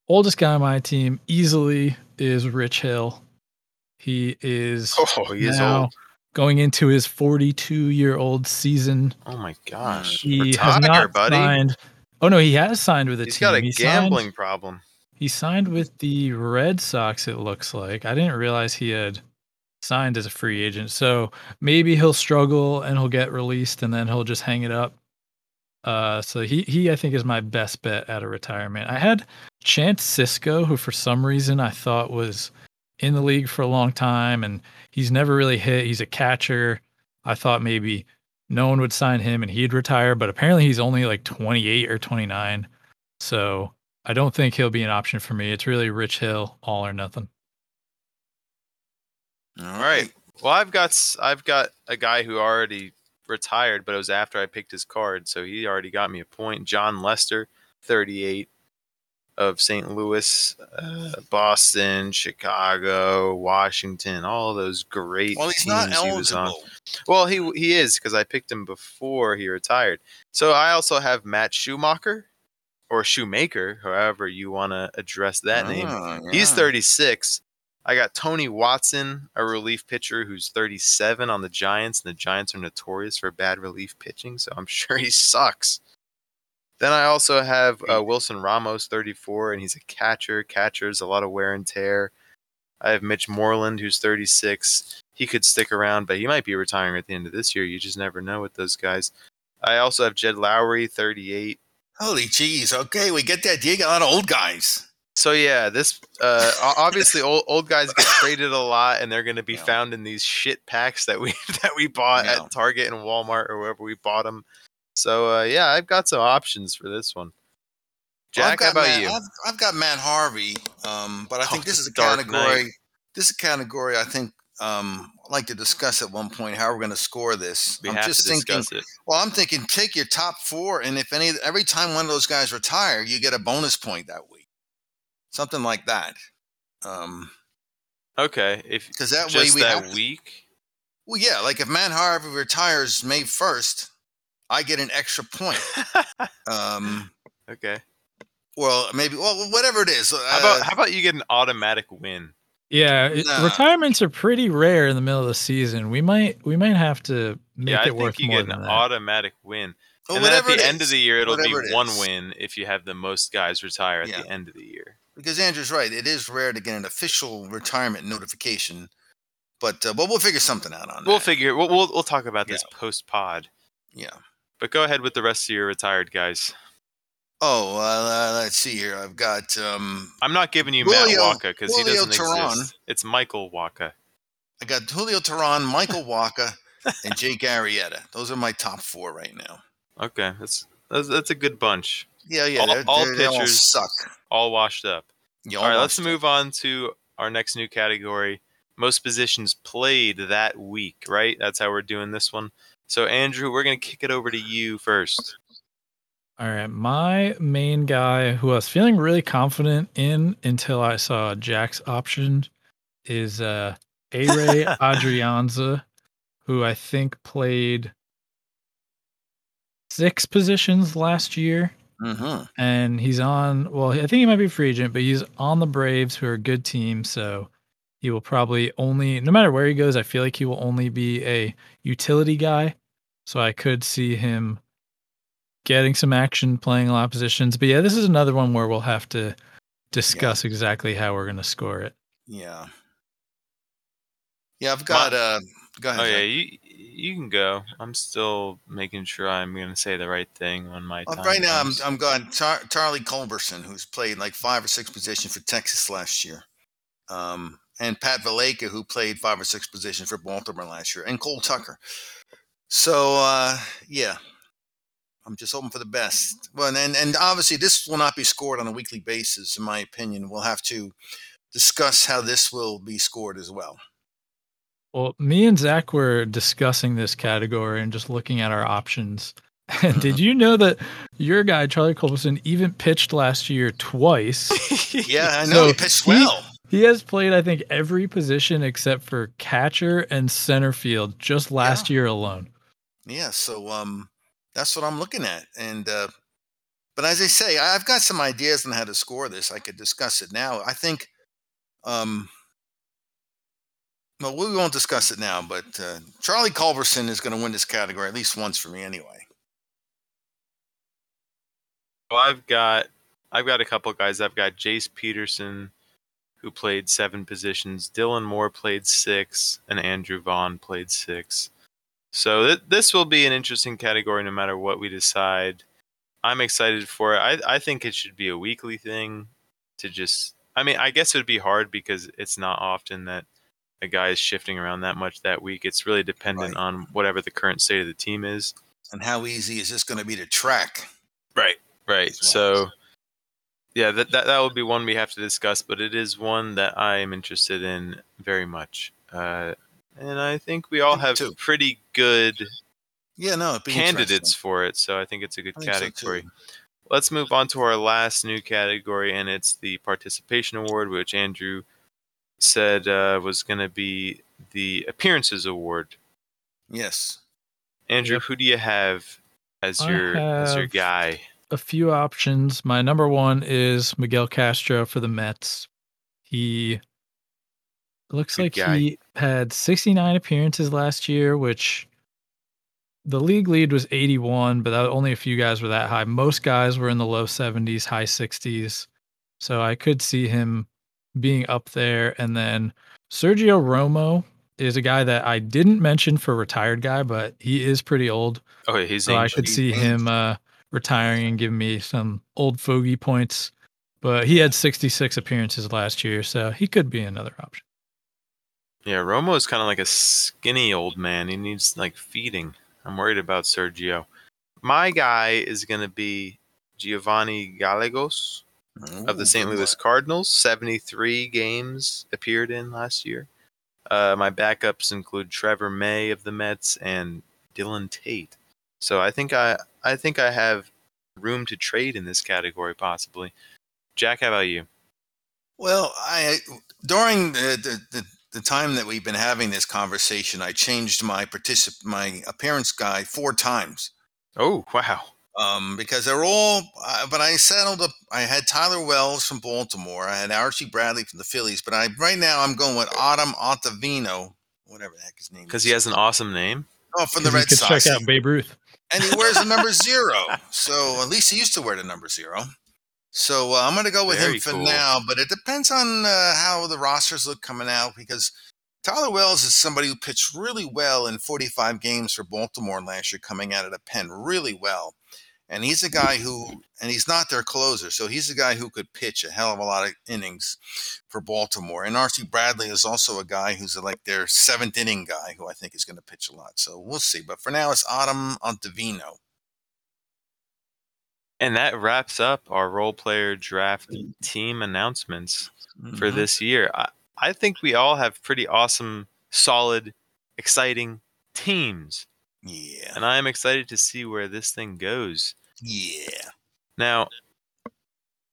Oldest guy on my team easily is Rich Hill. He is Oh, he is now old. Going into his 42 year old season. Oh my gosh. He Retire, has not buddy. signed. Oh no, he has signed with a He's team. He's got a He gambling Signed, problem. he signed with the Red Sox. It looks like I didn't realize he had signed as a free agent. So maybe he'll struggle and he'll get released, and then he'll just hang it up. Uh, so he he I think is my best bet out of retirement. I had Chance Sisco, who for some reason I thought was in the league for a long time, and he's never really hit. He's a catcher. I thought maybe no one would sign him and he'd retire, but apparently he's only like 28 or 29. So I don't think he'll be an option for me. It's really Rich Hill, all or nothing. All right. Well, I've got I've got a guy who already retired, but it was after I picked his card, so he already got me a point. Jon Lester, 38 of St. Louis, uh, Boston, Chicago, Washington, all those great Well, he's teams not he was on. Well, he he is because I picked him before he retired. So I also have Matt Schumacher or Shoemaker, however you want to address that name. Ah, He's 36. I got Tony Watson, a relief pitcher who's 37 on the Giants, and the Giants are notorious for bad relief pitching, so I'm *laughs* sure he sucks. Then I also have uh, Wilson Ramos, 34, and he's a catcher. Catcher's a lot of wear and tear. I have Mitch Moreland, who's 36. He could stick around, but he might be retiring at the end of this year. You just never know with those guys. I also have Jed Lowrie, 38. Holy jeez. Okay, we get that. You got a lot of old guys. So yeah, this uh, obviously old old guys get traded a lot, and they're going to be Yeah. found in these shit packs that we *laughs* that we bought Yeah. at Target and Walmart or wherever we bought them. So uh, yeah, I've got some options for this one. Well, I've Jack, how got about Matt, you? I've, I've got Matt Harvey, um, but I think Oh, this is *laughs* a category. Knight. This is a category I think um, I'd like to discuss at one point how we're going to score this. We I'm have just to thinking. discuss it. Well, I'm thinking take your top four, and if any, every time one of those guys retire, you get a bonus point that week, something like that. Um, Okay, if because that way we that have. week. Well, yeah, like if Matt Harvey retires May first, I get an extra point. *laughs* Um, okay. well, maybe well, whatever it is. How uh, about how about you get an automatic win? Yeah, it, Nah. retirements are pretty rare in the middle of the season. We might we might have to make yeah, I it worth think you more get than an that. automatic win. well, and then at whatever the it end of the year, it'll be it one is. win if you have the most guys retire at Yeah. the end of the year. because Andrew's right. It is rare to get an official retirement notification, but uh, but we'll figure something out on it. We'll that. figure. We'll we'll, we'll talk about this post pod. yeah. But go ahead with the rest of your retired guys. Oh, uh, let's see here. I've got um, I'm not giving you Julio- Matt Wacha because he doesn't Teheran. exist. It's Michael Wacha. I got Julio Teheran, Michael Wacha, and Jake Arrieta. Those are my top four right now. Okay, that's that's, that's a good bunch. Yeah, yeah. All- they're, all they're- they all pitchers- suck. All washed up. Yeah, All right, let's almost. move on to our next new category. Most positions played that week, right? That's how we're doing this one. So, Andrew, we're going to kick it over to you first. All right, my main guy who I was feeling really confident in until I saw Jack's option is uh A *laughs* Ray Adrianza, who I think played six positions last year. Mhm. and he's on well i think he might be a free agent but he's on the braves who are a good team so he will probably only no matter where he goes i feel like he will only be a utility guy so i could see him getting some action playing a lot of positions but yeah this is another one where we'll have to discuss exactly how we're going to score it Yeah. Yeah, I've got. Uh, go ahead. Oh, yeah, you, you can go. I'm still making sure I'm going to say the right thing on my Uh, time right now, I'm. I'm going Char- Charlie Culberson, who's played like five or six positions for Texas last year, um, and Pat Valaika, who played five or six positions for Baltimore last year, and Cole Tucker. So uh, yeah, I'm just hoping for the best. Well, and and obviously this will not be scored on a weekly basis, in my opinion. We'll have to discuss how this will be scored as well. well me and zach were discussing this category and just looking at our options *laughs* and did *laughs* you know that your guy charlie culberson even pitched last year twice *laughs* Yeah, I know So he pitched well. He has played, I think, every position except for catcher and center field just last year alone. Yeah, so um, that's what I'm looking at, and uh, but as I say, I've got some ideas on how to score this. I could discuss it now. I think, um, well, we won't discuss it now, but uh, Charlie Culberson is going to win this category at least once for me, anyway. Well, I've got I've got a couple guys. I've got Jace Peterson, who played seven positions. Dylan Moore played six, and Andrew Vaughn played six. So th- this will be an interesting category, no matter what we decide. I'm excited for it. I I think it should be a weekly thing. To just, I mean, I guess it would be hard because it's not often that a guy is shifting around that much that week. It's really dependent Right. on whatever the current state of the team is. And how easy is this going to be to track? Right. Right. So yeah, that, that that would be one we have to discuss, but it is one that I am interested in very much. Uh, and I think we all Me have too. pretty good Yeah, no, candidates for it, so I think it's a good I think so, category. Let's move on to our last new category, and it's the participation award, which Andrew said uh, was going to be the appearances award. Yes. Andrew, Yep. who do you have as I your as your guy? A few options. My number one is Miguel Castro for the Mets. He looks Good like guy. he had 69 appearances last year, which the league lead was 81, but that, only a few guys were that high. Most guys were in the low 70s, high 60s. So I could see him being up there. And then Sergio Romo is a guy that I didn't mention for retired guy, but he is pretty old. Oh, yeah, he's So I could see him uh, retiring and giving me some old fogey points. But he had 66 appearances last year, so he could be another option. Yeah, Romo is kind of like a skinny old man. He needs like feeding. I'm worried about Sergio. My guy is going to be Giovanny Gallegos of the St. Louis Cardinals. 73 games appeared in last year. Uh, my backups include Trevor May of the Mets and Dylan Tate. So I think I I think I have room to trade in this category possibly. Jack, how about you? Well, I during the, the, the, the time that we've been having this conversation, I changed my particip- my appearance guy four times Oh wow! um, because they're all. Uh, but I settled up. I had Tyler Wells from Baltimore. I had Archie Bradley from the Phillies. But I right now I'm going with Adam Ottavino, whatever the heck his name. Because he has an awesome name. oh from the 'Cause you Red could Sox, check out Babe Ruth. and he wears the number *laughs* zero. So at least he used to wear the number zero. So uh, I'm going to go with Very him for cool. now, but it depends on uh, how the rosters look coming out because Tyler Wells is somebody who pitched really well in 45 games for Baltimore last year, coming out of the pen really well. And he's a guy who, and he's not their closer, so he's a guy who could pitch a hell of a lot of innings for Baltimore. And Archie Bradley is also a guy who's like their seventh inning guy who I think is going to pitch a lot. So we'll see. But for now, it's Adam Ottavino. And that wraps up our role player draft team announcements for Mhm. this year. I, I think we all have pretty awesome, solid, exciting teams. Yeah. And I am excited to see where this thing goes. Yeah. Now,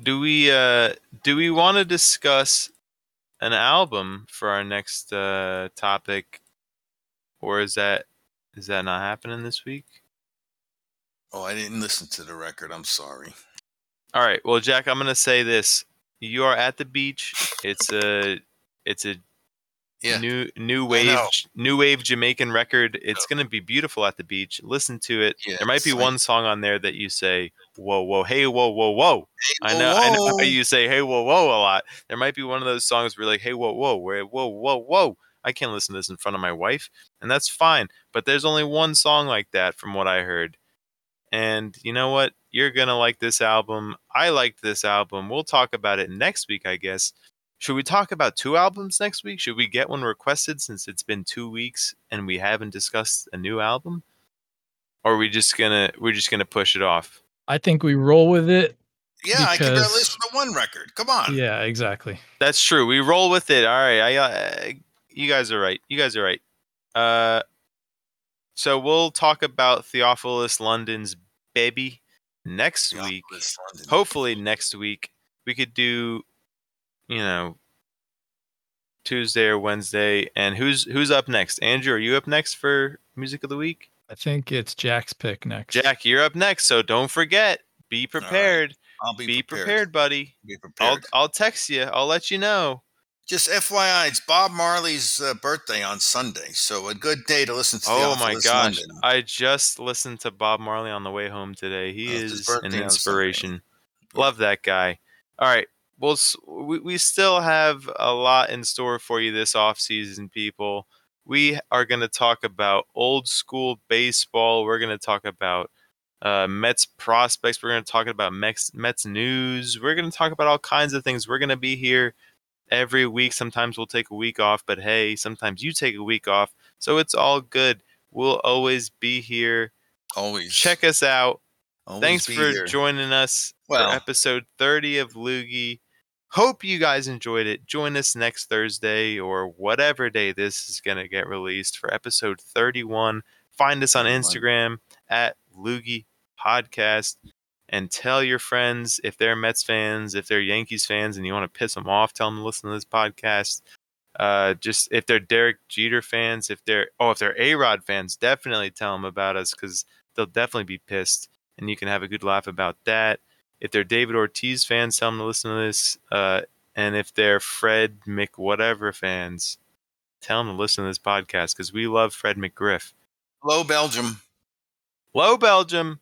do we uh do we want to discuss an album for our next uh topic or is that is that not happening this week? Oh, I didn't listen to the record. I'm sorry. All right. Well, Jack, I'm going to say this. You are at the beach. It's a it's a Yeah. new new wave new wave Jamaican record. It's going to be beautiful at the beach. Listen to it. Yeah, there might be one song on there that you say, "Whoa, whoa, hey, whoa, whoa, whoa." I whoa, know, I know whoa. how you say "hey, whoa, whoa" a lot. There might be one of those songs where you're like, "Hey, whoa, whoa, where, whoa, whoa, whoa." I can't listen to this in front of my wife, and that's fine. But there's only one song like that, from what I heard. And you know what? You're gonna like this album. I liked this album. We'll talk about it next week, I guess. Should we talk about two albums next week? Should we get one requested since it's been two weeks and we haven't discussed a new album? Or are we just gonna we're just gonna push it off? I think we roll with it. Yeah, I can barely because- listen to one record. Come on. Yeah, exactly. That's true. We roll with it. All right. I, uh, you guys are right. You guys are right. Uh, so we'll talk about Theophilus London's baby next Yeah, week. London. Hopefully next week we could do, you know, Tuesday or Wednesday. And who's who's up next? Andrew, are you up next for music of the week? I think it's Jack's pick next. Jack, you're up next. So don't forget. Be right. prepared. I'll be, Be prepared. prepared, buddy. Be I'll. I'll text you. I'll let you know. Just FYI, it's Bob Marley's uh, birthday on Sunday, so a good day to listen to. Oh my gosh. London. I just listened to Bob Marley on the way home today. He Oh, is an birthday on Sunday. inspiration. Love that guy. All right. Well, we, we still have a lot in store for you this off season, people. We are going to talk about old school baseball. We're going to talk about uh, Mets prospects. We're going to talk about Mets, Mets news. We're going to talk about all kinds of things. We're going to be here every week. Sometimes we'll take a week off, but hey, sometimes you take a week off. So it's all good. We'll always be here. Always Check us out. always Thanks for here. joining us Well- for episode 30 of Loogie. Hope you guys enjoyed it. Join us next Thursday or whatever day this is going to get released for episode 31. Find us on Instagram at Loogie Podcast and tell your friends if they're Mets fans, if they're Yankees fans, and you want to piss them off, tell them to listen to this podcast. Uh, just if they're Derek Jeter fans, if they're oh, if they're A Rod fans, definitely tell them about us because they'll definitely be pissed, and you can have a good laugh about that. If they're David Ortiz fans, tell them to listen to this. Uh, and if they're Fred Mc whatever fans, tell them to listen to this podcast because we love Fred McGriff. Hello, Belgium. Hello, Belgium.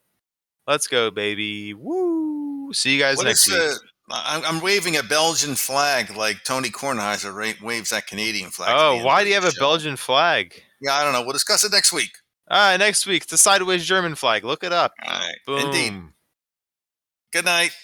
Let's go, baby. Woo! See you guys What next week. uh, I'm, waving a Belgian flag like Tony Kornheiser waves that Canadian flag. oh, why do you the have a. Belgian flag? Yeah, I don't know. We'll discuss it next week. All right, next week, it's the sideways German flag. Look it up. All right. Boom. Indeed. Good night.